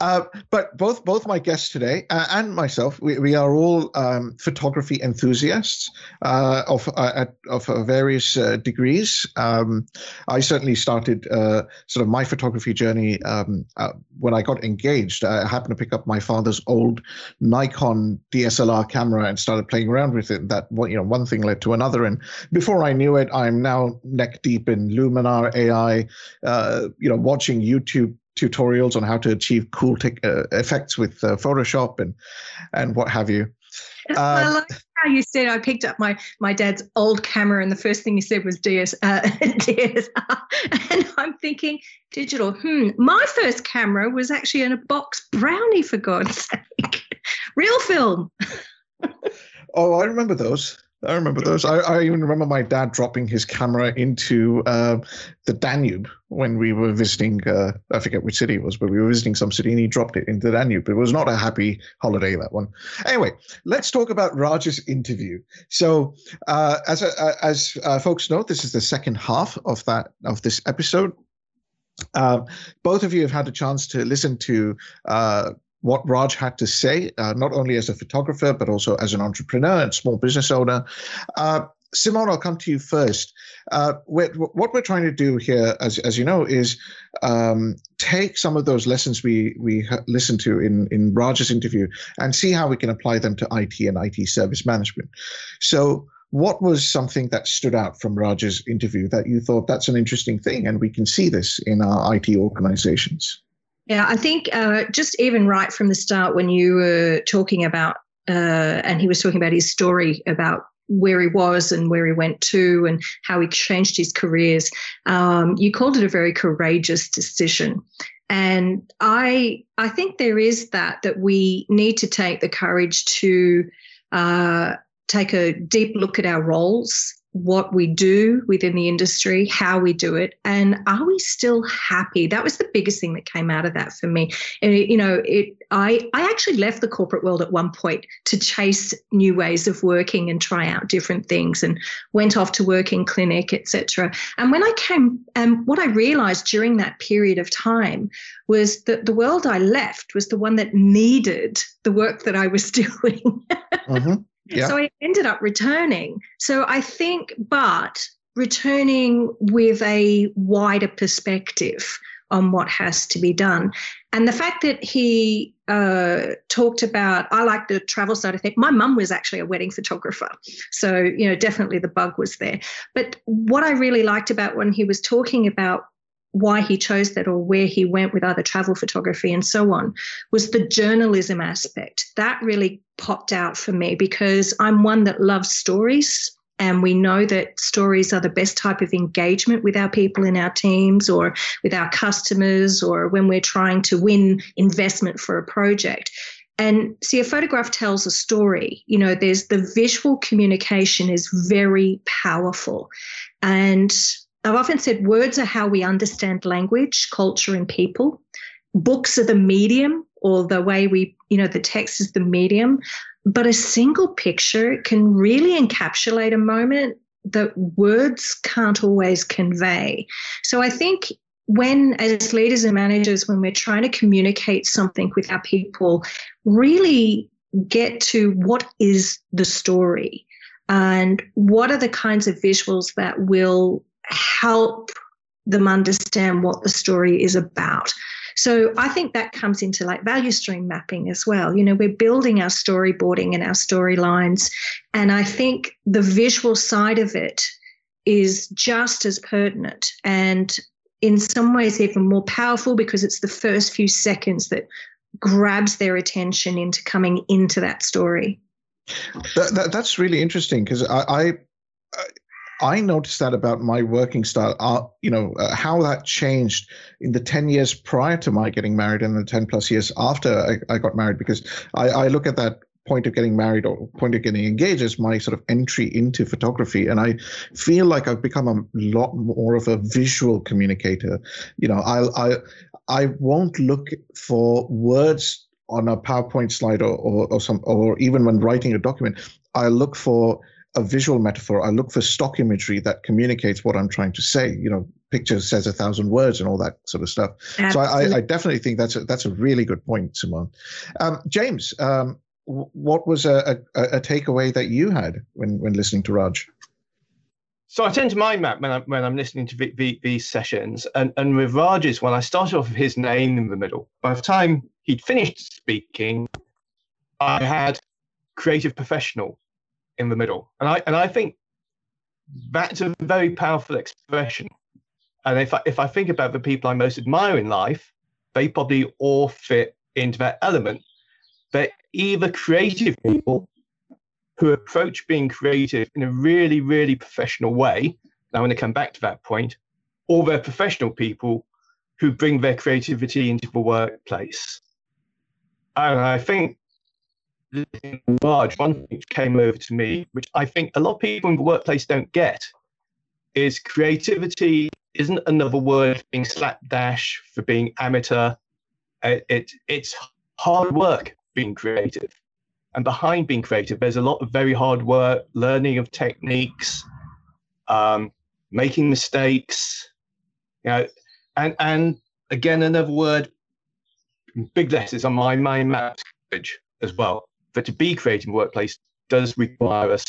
uh, but both both my guests today uh, and myself, we, we are all um, photography enthusiasts uh, of uh, of various uh, degrees. Um, I certainly started sort of my photography journey um, when I got engaged. I happened to pick up my father's old Nikon DSLR camera and started playing around with it. That you know one thing led to another, and before I knew it, I'm now neck deep in Luminar AI. you know, watching YouTube tutorials on how to achieve cool uh, effects with uh, Photoshop and and what have you. Uh, I like how you said I picked up my my dad's old camera, and the first thing you said was DS, uh, [laughs] DSR, and I'm thinking digital. Hmm, my first camera was actually in a box brownie, for God's [laughs] sake, real film. [laughs] oh, I remember those. I remember those. I, I, even remember my dad dropping his camera into uh, the Danube when we were visiting. Uh, I forget which city it was, but we were visiting some city, and he dropped it into the Danube. It was not a happy holiday that one. Anyway, let's talk about Raj's interview. So, uh, as uh, as uh, folks know, this is the second half of that of this episode. Um, both of you have had a chance to listen to uh, what Raj had to say, uh, not only as a photographer, but also as an entrepreneur and small business owner. Uh, Simone, I'll come to you first. Uh, we're, what we're trying to do here, as, as you know, is um, take some of those lessons we we listened to in in Raj's interview and see how we can apply them to IT and IT service management. So, what was something that stood out from Raj's interview that you thought that's an interesting thing, and we can see this in our IT organizations? Yeah, I think uh, just even right from the start when you were talking about, uh, and he was talking about his story about where he was and where he went to and how he changed his careers. Um, you called it a very courageous decision. And I, I think there is that, that we need to take the courage to uh, take a deep look at our roles what we do within the industry, how we do it, and are we still happy? That was the biggest thing that came out of that for me. And it, you know, it I I actually left the corporate world at one point to chase new ways of working and try out different things, and went off to work in clinic, etc. And when I came, and um, what I realized during that period of time was that the world I left was the one that needed the work that I was [laughs] doing. mm-hmm. Yeah. So I ended up returning. So I think, but returning with a wider perspective on what has to be done. And the fact that he uh, talked about, I like the travel side of things. My mum was actually a wedding photographer. So, you know, definitely the bug was there. But what I really liked about when he was talking about why he chose that or where he went with other travel photography and so on was the journalism aspect. That really popped out for me because I'm one that loves stories. And we know that stories are the best type of engagement with our people in our teams or with our customers or when we're trying to win investment for a project. And see, a photograph tells a story. You know, there's the visual communication is very powerful. And I've often said words are how we understand language, culture, and people. Books are the medium, or the way we, you know, the text is the medium. But a single picture can really encapsulate a moment that words can't always convey. So I think when, as leaders and managers, when we're trying to communicate something with our people, really get to what is the story and what are the kinds of visuals that will help them understand what the story is about. So I think that comes into like value stream mapping as well. You know, we're building our storyboarding and our storylines. And I think the visual side of it is just as pertinent and in some ways even more powerful because it's the first few seconds that grabs their attention into coming into that story. That, that, that's really interesting because I, I, I noticed that about my working style. Uh, you know uh, how that changed in the ten years prior to my getting married, and the ten plus years after I, I got married. Because I, I, look at that point of getting married or point of getting engaged as my sort of entry into photography, and I feel like I've become a lot more of a visual communicator. You know, I I I won't look for words on a PowerPoint slide or, or, or some or even when writing a document. I look for a visual metaphor. I look for stock imagery that communicates what I'm trying to say. You know, picture says a thousand words and all that sort of stuff. Absolutely. So I, I, definitely think that's a, that's a really good point, Simone. Um, James, um, what was a, a, a, takeaway that you had when, when listening to Raj? So I tend to mind map when I'm, when I'm listening to v, v, these sessions, and, and with Raj's, when I started off with his name in the middle, by the time he'd finished speaking, I had creative professional in the middle. And I and I think that's a very powerful expression. And if I, if I think about the people I most admire in life, they probably all fit into that element. They're either creative people who approach being creative in a really, really professional way. Now, when I come back to that point, or they're professional people who bring their creativity into the workplace. And I think large, one thing which came over to me, which I think a lot of people in the workplace don't get, is creativity isn't another word being slapdash for being amateur. It, it, it's hard work being creative. And behind being creative, there's a lot of very hard work, learning of techniques, um, making mistakes, you know, and and again another word, big letters on my mind map as well but to be creative in the workplace does require us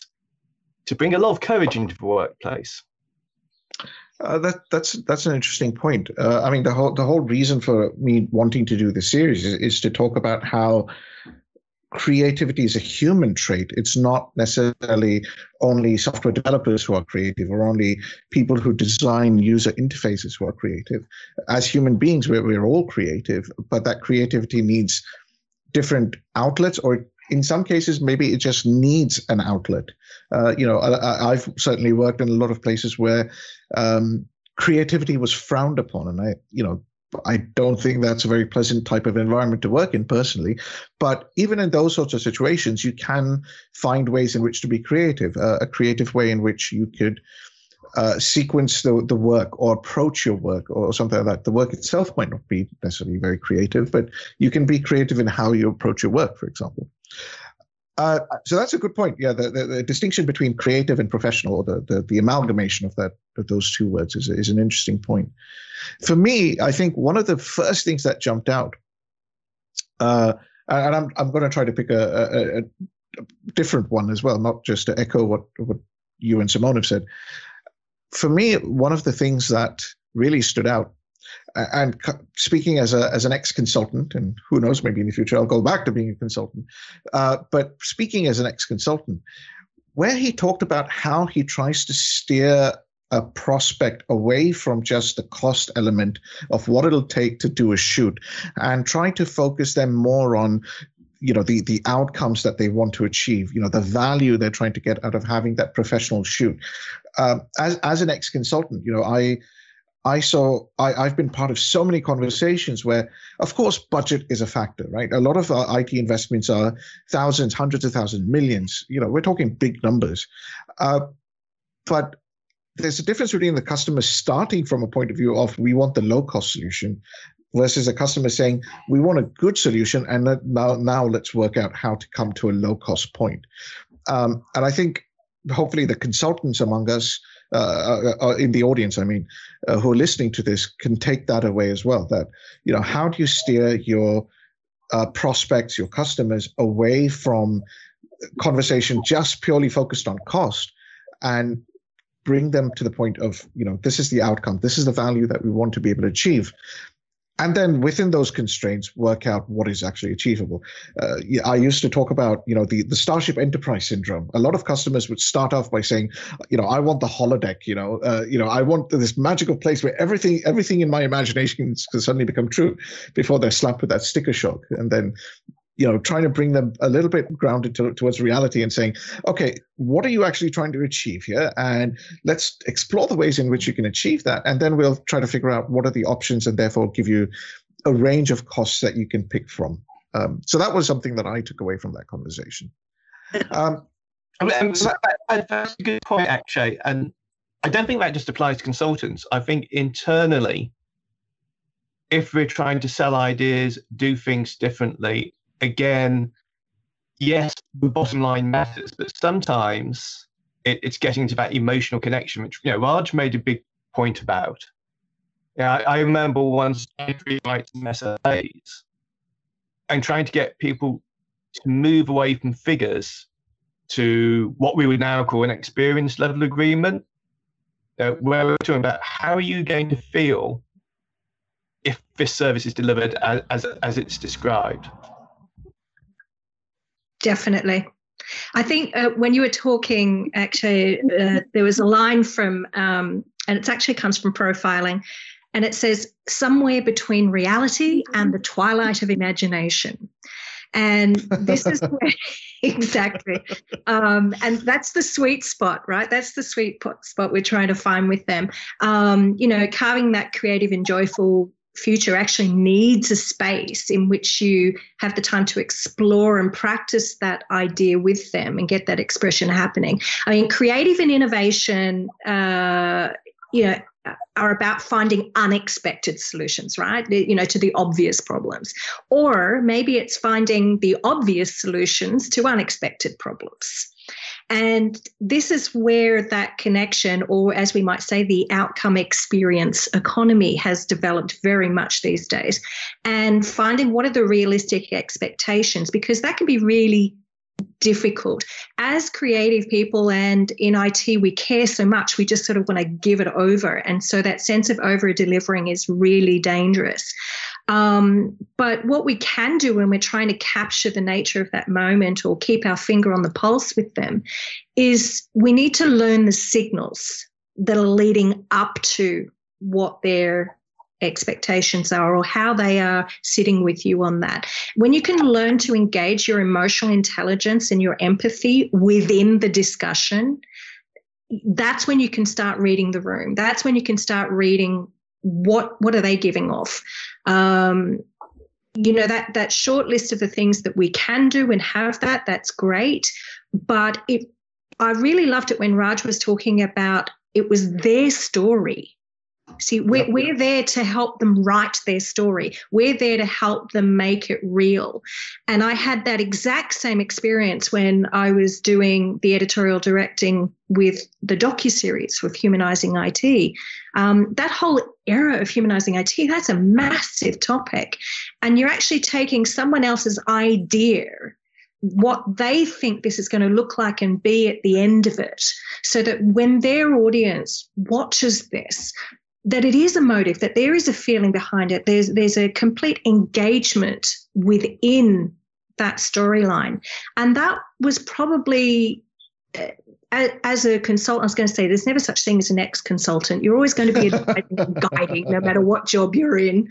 to bring a lot of courage into the workplace. Uh, that that's that's an interesting point. Uh, I mean, the whole the whole reason for me wanting to do this series is, is to talk about how creativity is a human trait. It's not necessarily only software developers who are creative or only people who design user interfaces who are creative. As human beings, we're, we're all creative, but that creativity needs different outlets or in some cases, maybe it just needs an outlet. Uh, you know, I, have certainly worked in a lot of places where um, creativity was frowned upon, and I, you know, I don't think that's a very pleasant type of environment to work in personally. But even in those sorts of situations, you can find ways in which to be creative, uh, a creative way in which you could uh, sequence the, the work or approach your work or something like that. The work itself might not be necessarily very creative, but you can be creative in how you approach your work, for example. Uh, so that's a good point. Yeah, the, the, the, distinction between creative and professional, or the, the, the amalgamation of that of those two words, is is an interesting point. For me, I think one of the first things that jumped out, uh, and I'm I'm going to try to pick a, a, a, different one as well, not just to echo what what you and Simone have said. For me, one of the things that really stood out and speaking as a as an ex consultant, and who knows, maybe in the future I'll go back to being a consultant. Uh, but speaking as an ex consultant, where he talked about how he tries to steer a prospect away from just the cost element of what it'll take to do a shoot and try to focus them more on you know the the outcomes that they want to achieve you know the value they're trying to get out of having that professional shoot um, as as an ex consultant you know i I saw I, have been part of so many conversations where, of course, budget is a factor, right? A lot of our IT investments are thousands, hundreds of thousands, millions. You know, we're talking big numbers. Uh, but there's a difference between the customer starting from a point of view of we want the low cost solution versus a customer saying we want a good solution and now now let's work out how to come to a low cost point. Um, and I think hopefully the consultants among us uh, uh, uh, in the audience, I mean, uh, who are listening to this, can take that away as well. That you know, how do you steer your uh, prospects, your customers, away from conversation just purely focused on cost, and bring them to the point of you know, this is the outcome, this is the value that we want to be able to achieve, and then within those constraints work out what is actually achievable. Uh, i used to talk about you know the, the starship enterprise syndrome. A lot of customers would start off by saying you know i want the holodeck you know uh, you know i want this magical place where everything everything in my imagination can suddenly become true before they're slapped with that sticker shock. And then you know, trying to bring them a little bit grounded to, towards reality and saying, okay, what are you actually trying to achieve here? And let's explore the ways in which you can achieve that. And then we'll try to figure out what are the options and therefore give you a range of costs that you can pick from. Um, so that was something that I took away from that conversation. Um, that's a good point, actually. And I don't think that just applies to consultants. I think internally, if we're trying to sell ideas, do things differently, again, yes, the bottom line matters, but sometimes it, it's getting to that emotional connection, which you know Raj made a big point about. Yeah, I, I remember once writing SLAs and trying to get people to move away from figures to what we would now call an experience level agreement, uh, where we're talking about how are you going to feel if this service is delivered as, as, as it's described. Definitely. I think uh, when you were talking, actually, uh, there was a line from, um, and it actually comes from profiling, and it says, somewhere between reality and the twilight of imagination. And this is [laughs] where, exactly. Um, and that's the sweet spot, right? That's the sweet spot we're trying to find with them. Um, you know, carving that creative and joyful future actually needs a space in which you have the time to explore and practice that idea with them and get that expression happening. I mean, creative and innovation, uh, you know, are about finding unexpected solutions, right? You know, to the obvious problems. Or maybe it's finding the obvious solutions to unexpected problems. And this is where that connection, or as we might say, the outcome experience economy has developed very much these days. And finding what are the realistic expectations, because that can be really difficult. As creative people and in IT, we care so much, we just sort of want to give it over. And so that sense of over delivering is really dangerous. Um, but what we can do when we're trying to capture the nature of that moment or keep our finger on the pulse with them is we need to learn the signals that are leading up to what they're expectations are or how they are sitting with you on that. When you can learn to engage your emotional intelligence and your empathy within the discussion, that's when you can start reading the room. That's when you can start reading what what are they giving off. Um, you know that that short list of the things that we can do and have that that's great but it i really loved it when raj was talking about it was their story See, we're, we're there to help them write their story. We're there to help them make it real. And I had that exact same experience when I was doing the editorial directing with the docu-series with Humanizing IT. Um, that whole era of humanizing IT, that's a massive topic. And you're actually taking someone else's idea what they think this is going to look like and be at the end of it so that when their audience watches this that it is a motive, that there is a feeling behind it. There's there's a complete engagement within that storyline, and that was probably. Uh, as a consultant, I was going to say there's never such thing as an ex-consultant. You're always going to be [laughs] guiding, no matter what job you're in.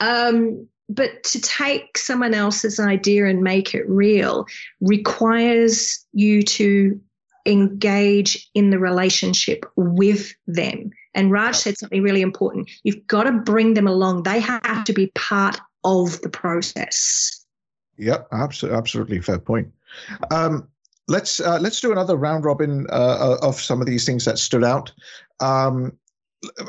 Um, but to take someone else's idea and make it real requires you to engage in the relationship with them. And Raj said something really important. You've got to bring them along. They have to be part of the process. Yep, absolutely, absolutely fair point. Um, let's uh, let's do another round robin uh, of some of these things that stood out. Um,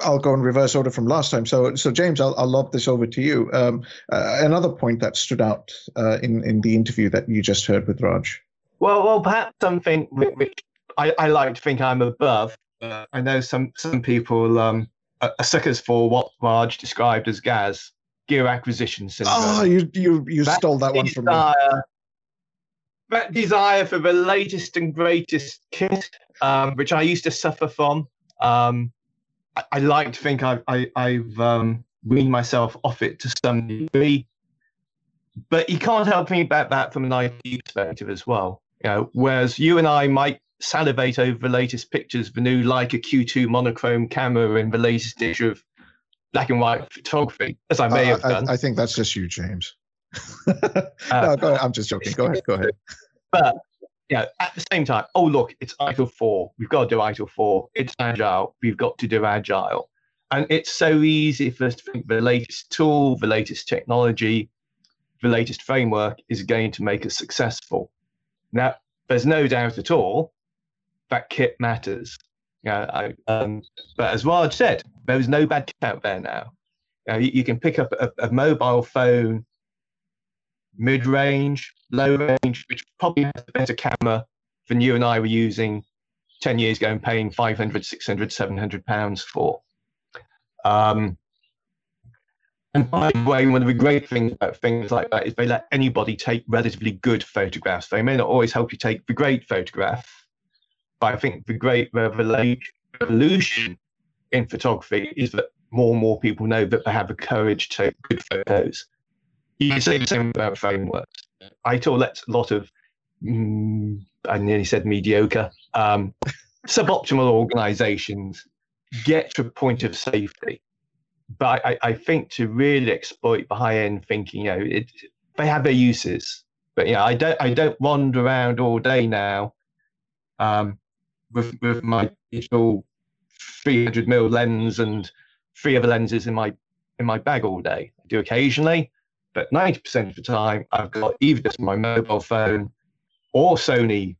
I'll go in reverse order from last time. So, so James, I'll, I'll lob this over to you. Um, uh, another point that stood out uh, in in the interview that you just heard with Raj. Well, well, perhaps something which I, I like to think I'm above uh, I know some some people um, are, suckers for what Raj described as GAS gear acquisition syndrome. Oh, you you you that stole that one from me. That desire for the latest and greatest kit, um, which I used to suffer from. Um, I, I, like to think I've I, have um, weaned myself off it to some degree, but you can't help me about that from an IT perspective as well. You know, whereas you and I might salivate over the latest pictures the new Leica Q2 monochrome camera in the latest issue of black and white photography, as I may uh, have done. I, I, think that's just you, James. [laughs] no, uh, go ahead. I'm just joking. Go ahead. Go ahead. But yeah, at the same time, oh look, it's ITIL four. We've got to do ITIL four. It's agile. We've got to do agile. And it's so easy for us to think the latest tool, the latest technology, the latest framework is going to make us successful. Now, there's no doubt at all that kit matters. Yeah, um, but as Raj said, there's no bad kit out there now. You, know, you, you, can pick up a, a mobile phone, mid-range, low range, which probably has a better camera than you and I were using 10 years ago and paying 500, 600, 700 pounds for. Um, and by the way, one of the great things about things like that is they let anybody take relatively good photographs. They may not always help you take the great photograph, but I think the great revolution in photography is that more and more people know that they have the courage to take good photos. You can say the same about frameworks. ITIL lets a lot of, mm, I nearly said mediocre, um, [laughs] suboptimal organizations get to a point of safety. But I, I think to really exploit the high end thinking, you know, it, they have their uses. But yeah, I don't I don't wander around all day now um, with with my digital 300 mil lens and three other lenses in my in my bag all day. I do occasionally, but 90% of the time I've got either just my mobile phone or Sony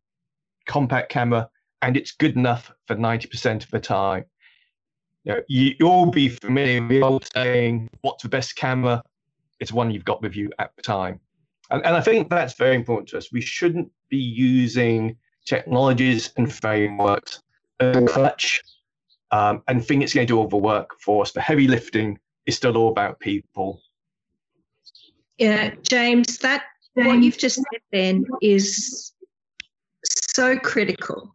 compact camera, and it's good enough for 90% of the time. You know, you, will be familiar with the old saying, "What's the best camera?" It's one you've got with you at the time, and, and I think that's very important to us. We shouldn't be using technologies and frameworks and clutch um, and think it's going to do all the work for us. The heavy lifting is still all about people. Yeah, James, that what you've just said then is so critical.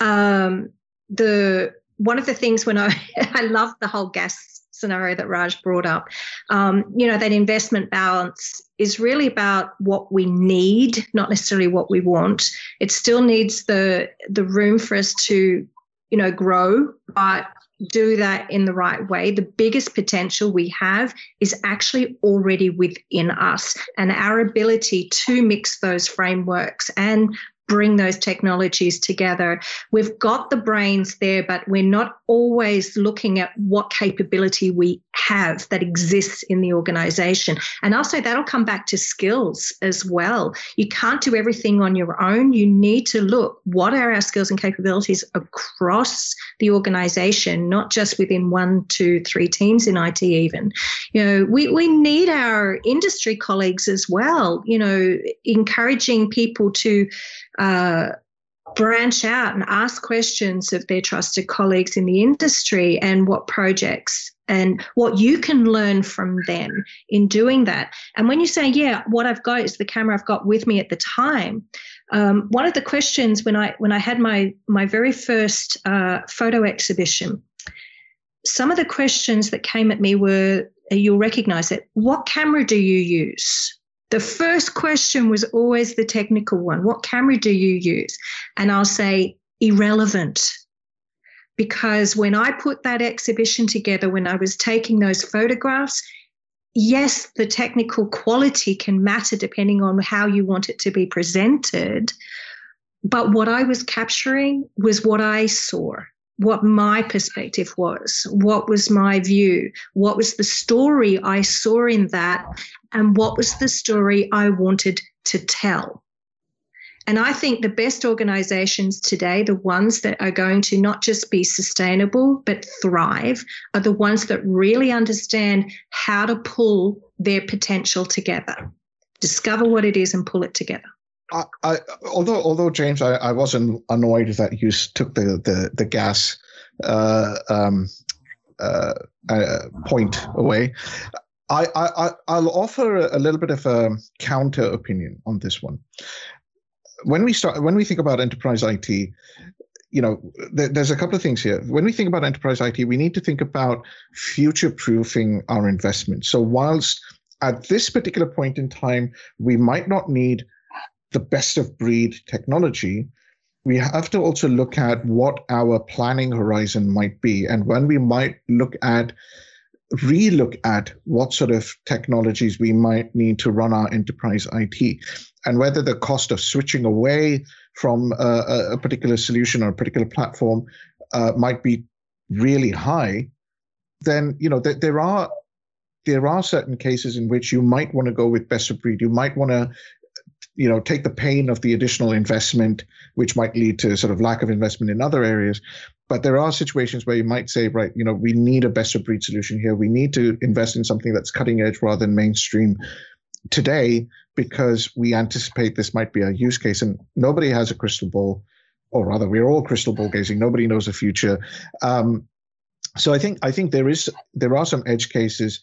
Um, the one of the things when I [laughs] I love the whole gas scenario that Raj brought up, um, you know, that investment balance is really about what we need, not necessarily what we want. It still needs the the room for us to, you know, grow, but do that in the right way, the biggest potential we have is actually already within us and our ability to mix those frameworks and bring those technologies together. We've got the brains there, but we're not always looking at what capability we have that exists in the organization. And also, that'll come back to skills as well. You can't do everything on your own. You need to look what are our skills and capabilities across the organization, not just within one, two, three teams in IT, even. You know, we, we need our industry colleagues as well, you know, encouraging people to uh, branch out and ask questions of their trusted colleagues in the industry and what projects and what you can learn from them in doing that. And when you say, yeah, what I've got is the camera I've got with me at the time. Um, one of the questions when I when I had my my very first uh, photo exhibition, some of the questions that came at me were, you'll recognize it. What camera do you use? The first question was always the technical one What camera do you use? And I'll say, irrelevant. Because when I put that exhibition together, when I was taking those photographs, yes, the technical quality can matter depending on how you want it to be presented. But what I was capturing was what I saw what my perspective was, what was my view, what was the story I saw in that, and what was the story I wanted to tell. And I think the best organizations today, the ones that are going to not just be sustainable, but thrive, are the ones that really understand how to pull their potential together, discover what it is and pull it together. I, I, although although James, I, I wasn't annoyed that you took the the the gas uh, um, uh, uh, point away. I, I I'll offer a little bit of a counter opinion on this one. When we start, when we think about enterprise IT, you know, there's a couple of things here. When we think about enterprise IT, we need to think about future proofing our investment. So whilst at this particular point in time, we might not need the best of breed technology, we have to also look at what our planning horizon might be and when we might look at relook at what sort of technologies we might need to run our enterprise IT and whether the cost of switching away from a, a particular solution or a particular platform uh, might be really high, then you know th- there are there are certain cases in which you might want to go with best of breed. You might want to you know take the pain of the additional investment which might lead to sort of lack of investment in other areas. But there are situations where you might say right you know we need a best of breed solution here. We need to invest in something that's cutting edge rather than mainstream today because we anticipate this might be a use case. And nobody has a crystal ball or rather we're all crystal ball gazing. Nobody knows the future. Um, so i think i think there is there are some edge cases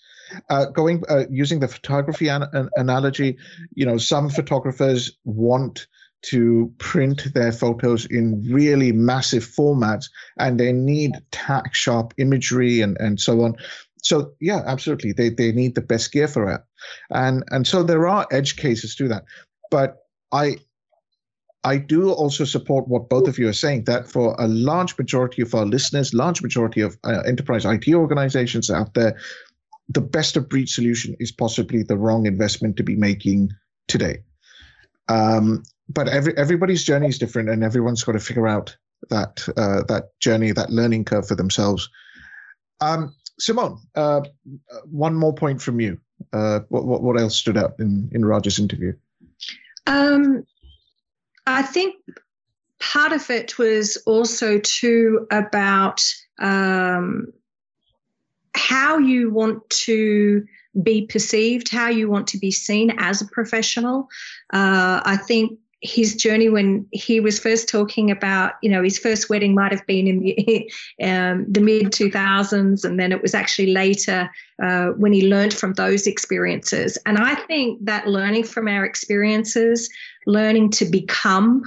uh, going uh, using the photography an- an analogy, you know, some photographers want to print their photos in really massive formats and they need tack sharp imagery and, and so on. So yeah, absolutely. They they need the best gear for it. And and so there are edge cases to that. But I I do also support what both of you are saying that for a large majority of our listeners, large majority of uh, enterprise IT organizations out there, the best of breed solution is possibly the wrong investment to be making today. Um, but every everybody's journey is different, and everyone's got to figure out that uh, that journey, that learning curve for themselves. Um, Simone, uh, one more point from you. Uh, what, what what else stood out in in Raj's interview? Um, I think part of it was also too about um, how you want to be perceived, how you want to be seen as a professional. Uh, I think his journey when he was first talking about, you know, his first wedding might have been in the, [laughs] um, the mid 2000s, and then it was actually later uh, when he learned from those experiences. And I think that learning from our experiences, learning to become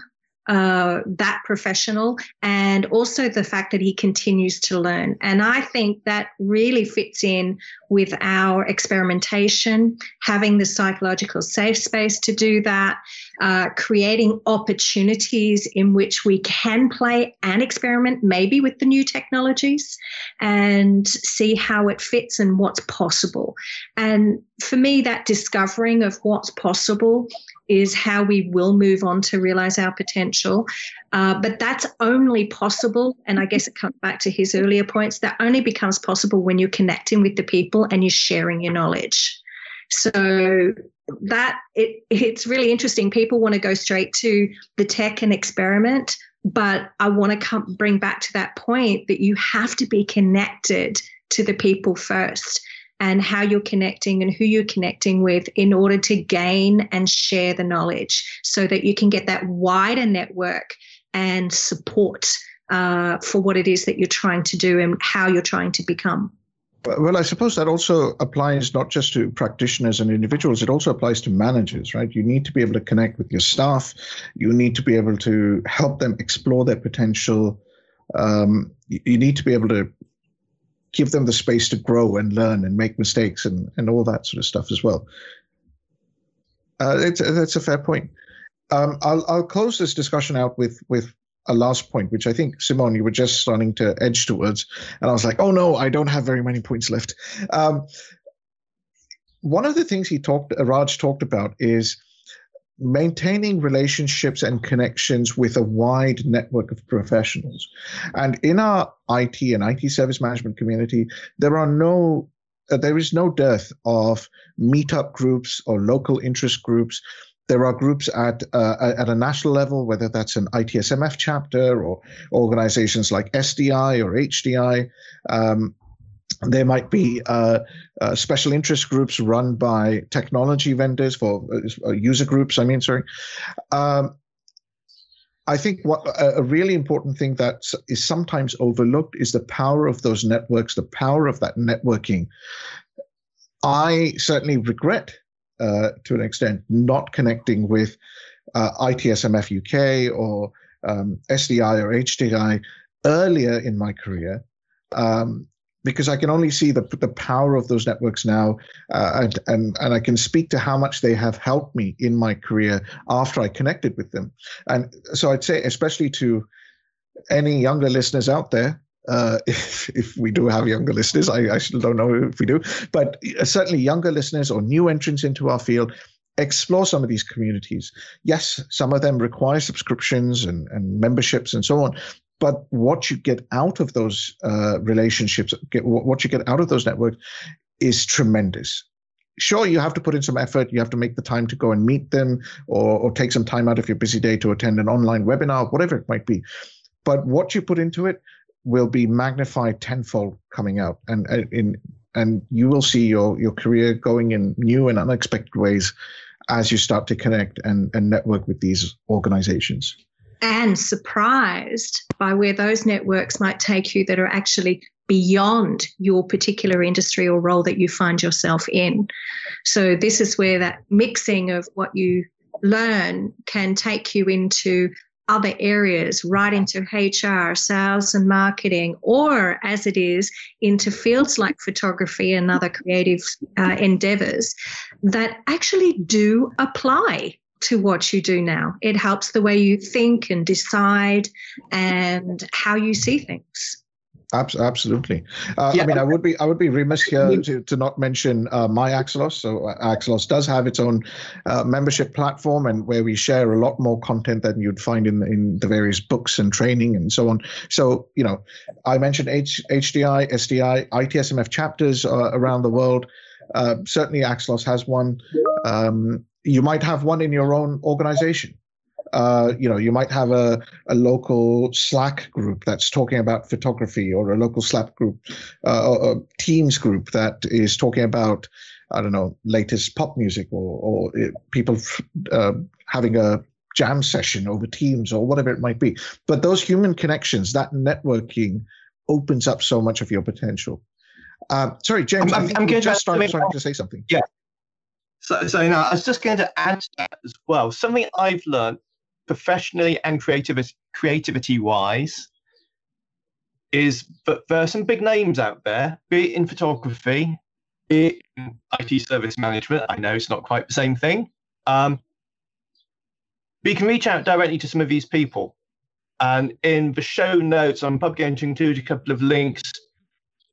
uh, that professional and also the fact that he continues to learn. And I think that really fits in with our experimentation, having the psychological safe space to do that, uh, creating opportunities in which we can play and experiment, maybe with the new technologies, and see how it fits and what's possible. And for me, that discovering of what's possible is how we will move on to realize our potential. Uh, but that's only possible, and I guess it comes back to his earlier points, that only becomes possible when you're connecting with the people and you're sharing your knowledge. So that it it's really interesting. People want to go straight to the tech and experiment, but I want to come bring back to that point that you have to be connected to the people first and how you're connecting and who you're connecting with in order to gain and share the knowledge so that you can get that wider network and support uh, for what it is that you're trying to do and how you're trying to become. Well, I suppose that also applies not just to practitioners and individuals, it also applies to managers, right? You need to be able to connect with your staff. You need to be able to help them explore their potential. Um, you need to be able to give them the space to grow and learn and make mistakes and, and all that sort of stuff as well. Uh, it's, that's a fair point. Um, I'll, I'll close this discussion out with, with a last point, which I think, Simone, you were just starting to edge towards. And I was like, oh no, I don't have very many points left. Um, one of the things he talked, Raj talked about is maintaining relationships and connections with a wide network of professionals. And in our IT and IT service management community, there are no uh, there is no dearth of meetup groups or local interest groups. There are groups at uh, at a national level, whether that's an ITSMF chapter or organizations like SDI or HDI. Um, there might be uh, uh, special interest groups run by technology vendors for uh, user groups. I mean, sorry. Um, I think what a really important thing that is sometimes overlooked is the power of those networks, the power of that networking. I certainly regret, uh, to an extent, not connecting with uh, ITSMF UK or um, SDI or HDI earlier in my career. Um, because I can only see the the power of those networks now, uh, and and and I can speak to how much they have helped me in my career after I connected with them. And so I'd say, especially to any younger listeners out there, uh, [laughs] if if we do have younger listeners, I, I still don't know if we do, but certainly younger listeners or new entrants into our field, explore some of these communities. Yes, some of them require subscriptions and, and memberships and so on, but what you get out of those uh, relationships, get, what you get out of those networks is tremendous. Sure, you have to put in some effort. You have to make the time to go and meet them or, or take some time out of your busy day to attend an online webinar, whatever it might be. But what you put into it will be magnified tenfold coming out. And uh, in and you will see your, your career going in new and unexpected ways as you start to connect and, and network with these organizations and surprised by where those networks might take you that are actually beyond your particular industry or role that you find yourself in. So, this is where that mixing of what you learn can take you into other areas, right into HR, sales, and marketing, or as it is, into fields like photography and other creative uh, endeavors that actually do apply to what you do now. It helps the way you think and decide and how you see things. Absolutely. Uh, yeah. I mean, I would be I would be remiss here to, to not mention uh, my Axelos. So uh, Axelos does have its own uh, membership platform, and where we share a lot more content than you'd find in in the various books and training and so on. So you know, I mentioned H, HDI, SDI, ITSMF chapters uh, around the world. Uh, certainly, Axelos has one. Um, you might have one in your own organization. Uh, you know, you might have a, a local Slack group that's talking about photography, or a local Slack group, uh, a Teams group that is talking about, I don't know, latest pop music, or, or people uh, having a jam session over Teams, or whatever it might be. But those human connections, that networking, opens up so much of your potential. Uh, sorry, James, I'm, I I'm you just started, starting to say something. Yeah, so, so now I was just going to add to that as well. Something I've learned professionally and creativity, creativity wise is that there are some big names out there, be it in photography, in IT service management. I know it's not quite the same thing. Um, but you can reach out directly to some of these people. And in the show notes, I'm probably going to include a couple of links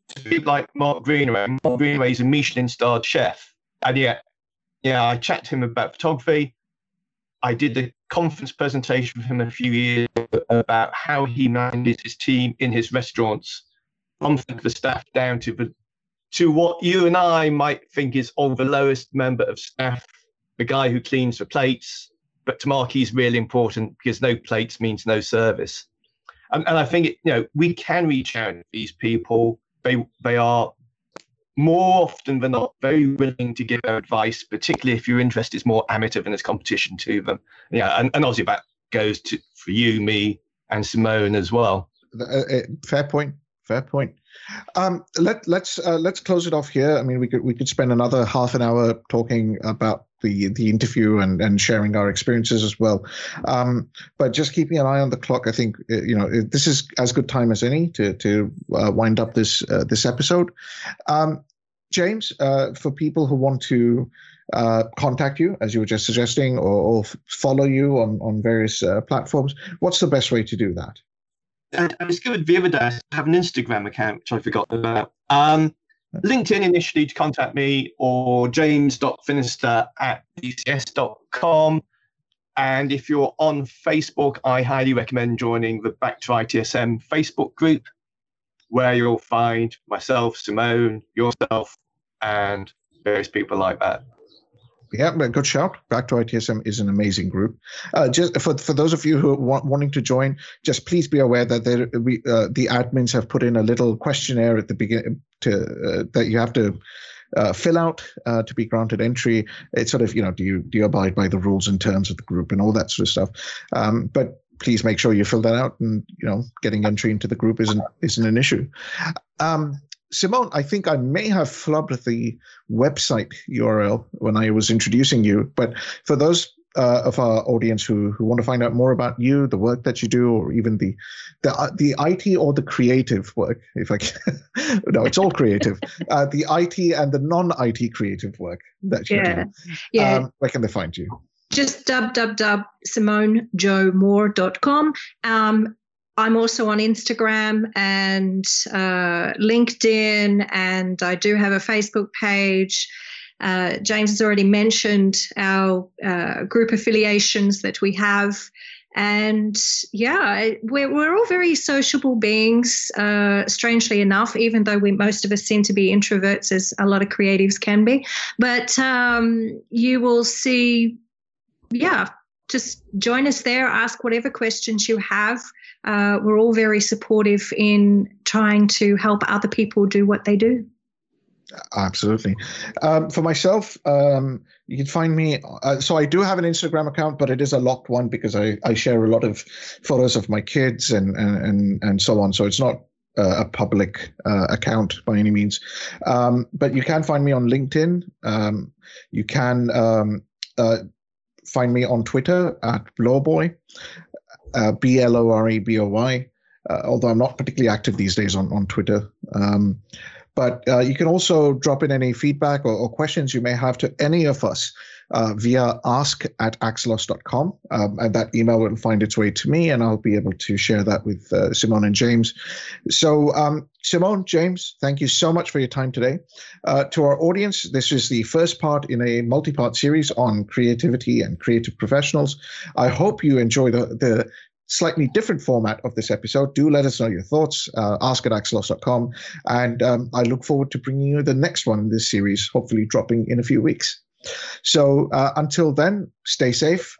to people like Mark Greenaway. Mark Greenaway is a Michelin starred chef. And yeah, yeah, I chat to him about photography. I did a conference presentation with him a few years about how he manages his team in his restaurants, from the staff down to the to what you and I might think is all the lowest member of staff, the guy who cleans the plates. But to Mark, he's really important because no plates means no service. And, and I think it, you know we can reach out to these people. They they are more often than not very willing to give their advice, particularly if your interest is more amateur than it's competition to them. Yeah, and, and obviously that goes to for you, me, and Simone as well. Uh, uh, fair point. Fair point. Um, let let's uh, let's close it off here. I mean, we could we could spend another half an hour talking about the the interview and and sharing our experiences as well. Um, but just keeping an eye on the clock, I think uh, you know this is as good time as any to to uh, wind up this uh, this episode. Um, James, uh, for people who want to uh, contact you, as you were just suggesting, or, or follow you on on various uh, platforms, what's the best way to do that? I, I discovered the I have an Instagram account which I forgot about. Um, LinkedIn initially to contact me or james.finister at bcs.com. And if you're on Facebook, I highly recommend joining the Back to ITSM Facebook group, where you'll find myself, Simone, yourself, and various people like that. Yeah, good shout. Back to ITSM is an amazing group. Uh, just for for those of you who are want, wanting to join, just please be aware that there, we, uh, the admins have put in a little questionnaire at the beginning to uh, that you have to uh, fill out uh, to be granted entry. It's sort of you know do you do you abide by the rules and terms of the group and all that sort of stuff. Um, but please make sure you fill that out, and you know getting entry into the group isn't isn't an issue. Um, Simone, I think I may have flubbed the website URL when I was introducing you, but for those uh, of our audience who, who want to find out more about you, the work that you do, or even the the uh, the IT or the creative work, if I can, [laughs] no, it's all creative. [laughs] uh, the IT and the non-IT creative work that you yeah. do. Yeah. Um, where can they find you? Just www.simonejomoore.com. Um, I'm also on Instagram and uh, LinkedIn, and I do have a Facebook page. Uh, James has already mentioned our uh, group affiliations that we have. And yeah, we're, we're all very sociable beings, uh, strangely enough, even though we most of us seem to be introverts, as a lot of creatives can be. But um, you will see, yeah, just join us there, ask whatever questions you have. Uh, we're all very supportive in trying to help other people do what they do. Absolutely. Um, for myself, um, you can find me. Uh, so I do have an Instagram account, but it is a locked one because I, I share a lot of photos of my kids and and and, and so on. So it's not uh, a public uh, account by any means. Um, but you can find me on LinkedIn. Um, you can um, uh, find me on Twitter at Bloreboy, uh, B L O R E B O Y. Uh, although I'm not particularly active these days on on Twitter. Um, but uh, you can also drop in any feedback or, or, questions you may have to any of us uh, via ask at axelos.com. Um, and that email will find its way to me, and I'll be able to share that with uh, Simone and James. So, um, Simone, James, thank you so much for your time today. Uh, to our audience, this is the first part in a multi part series on creativity and creative professionals. I hope you enjoy the, the slightly different format of this episode. Do let us know your thoughts. Uh, ask at axelos.com. And um, I look forward to bringing you the next one in this series, hopefully dropping in a few weeks. So uh, until then, stay safe,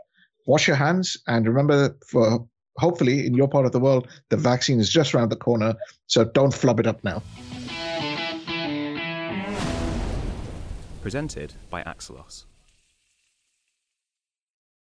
wash your hands, and remember for hopefully in your part of the world, the vaccine is just around the corner. So don't flub it up now. Presented by Axelos.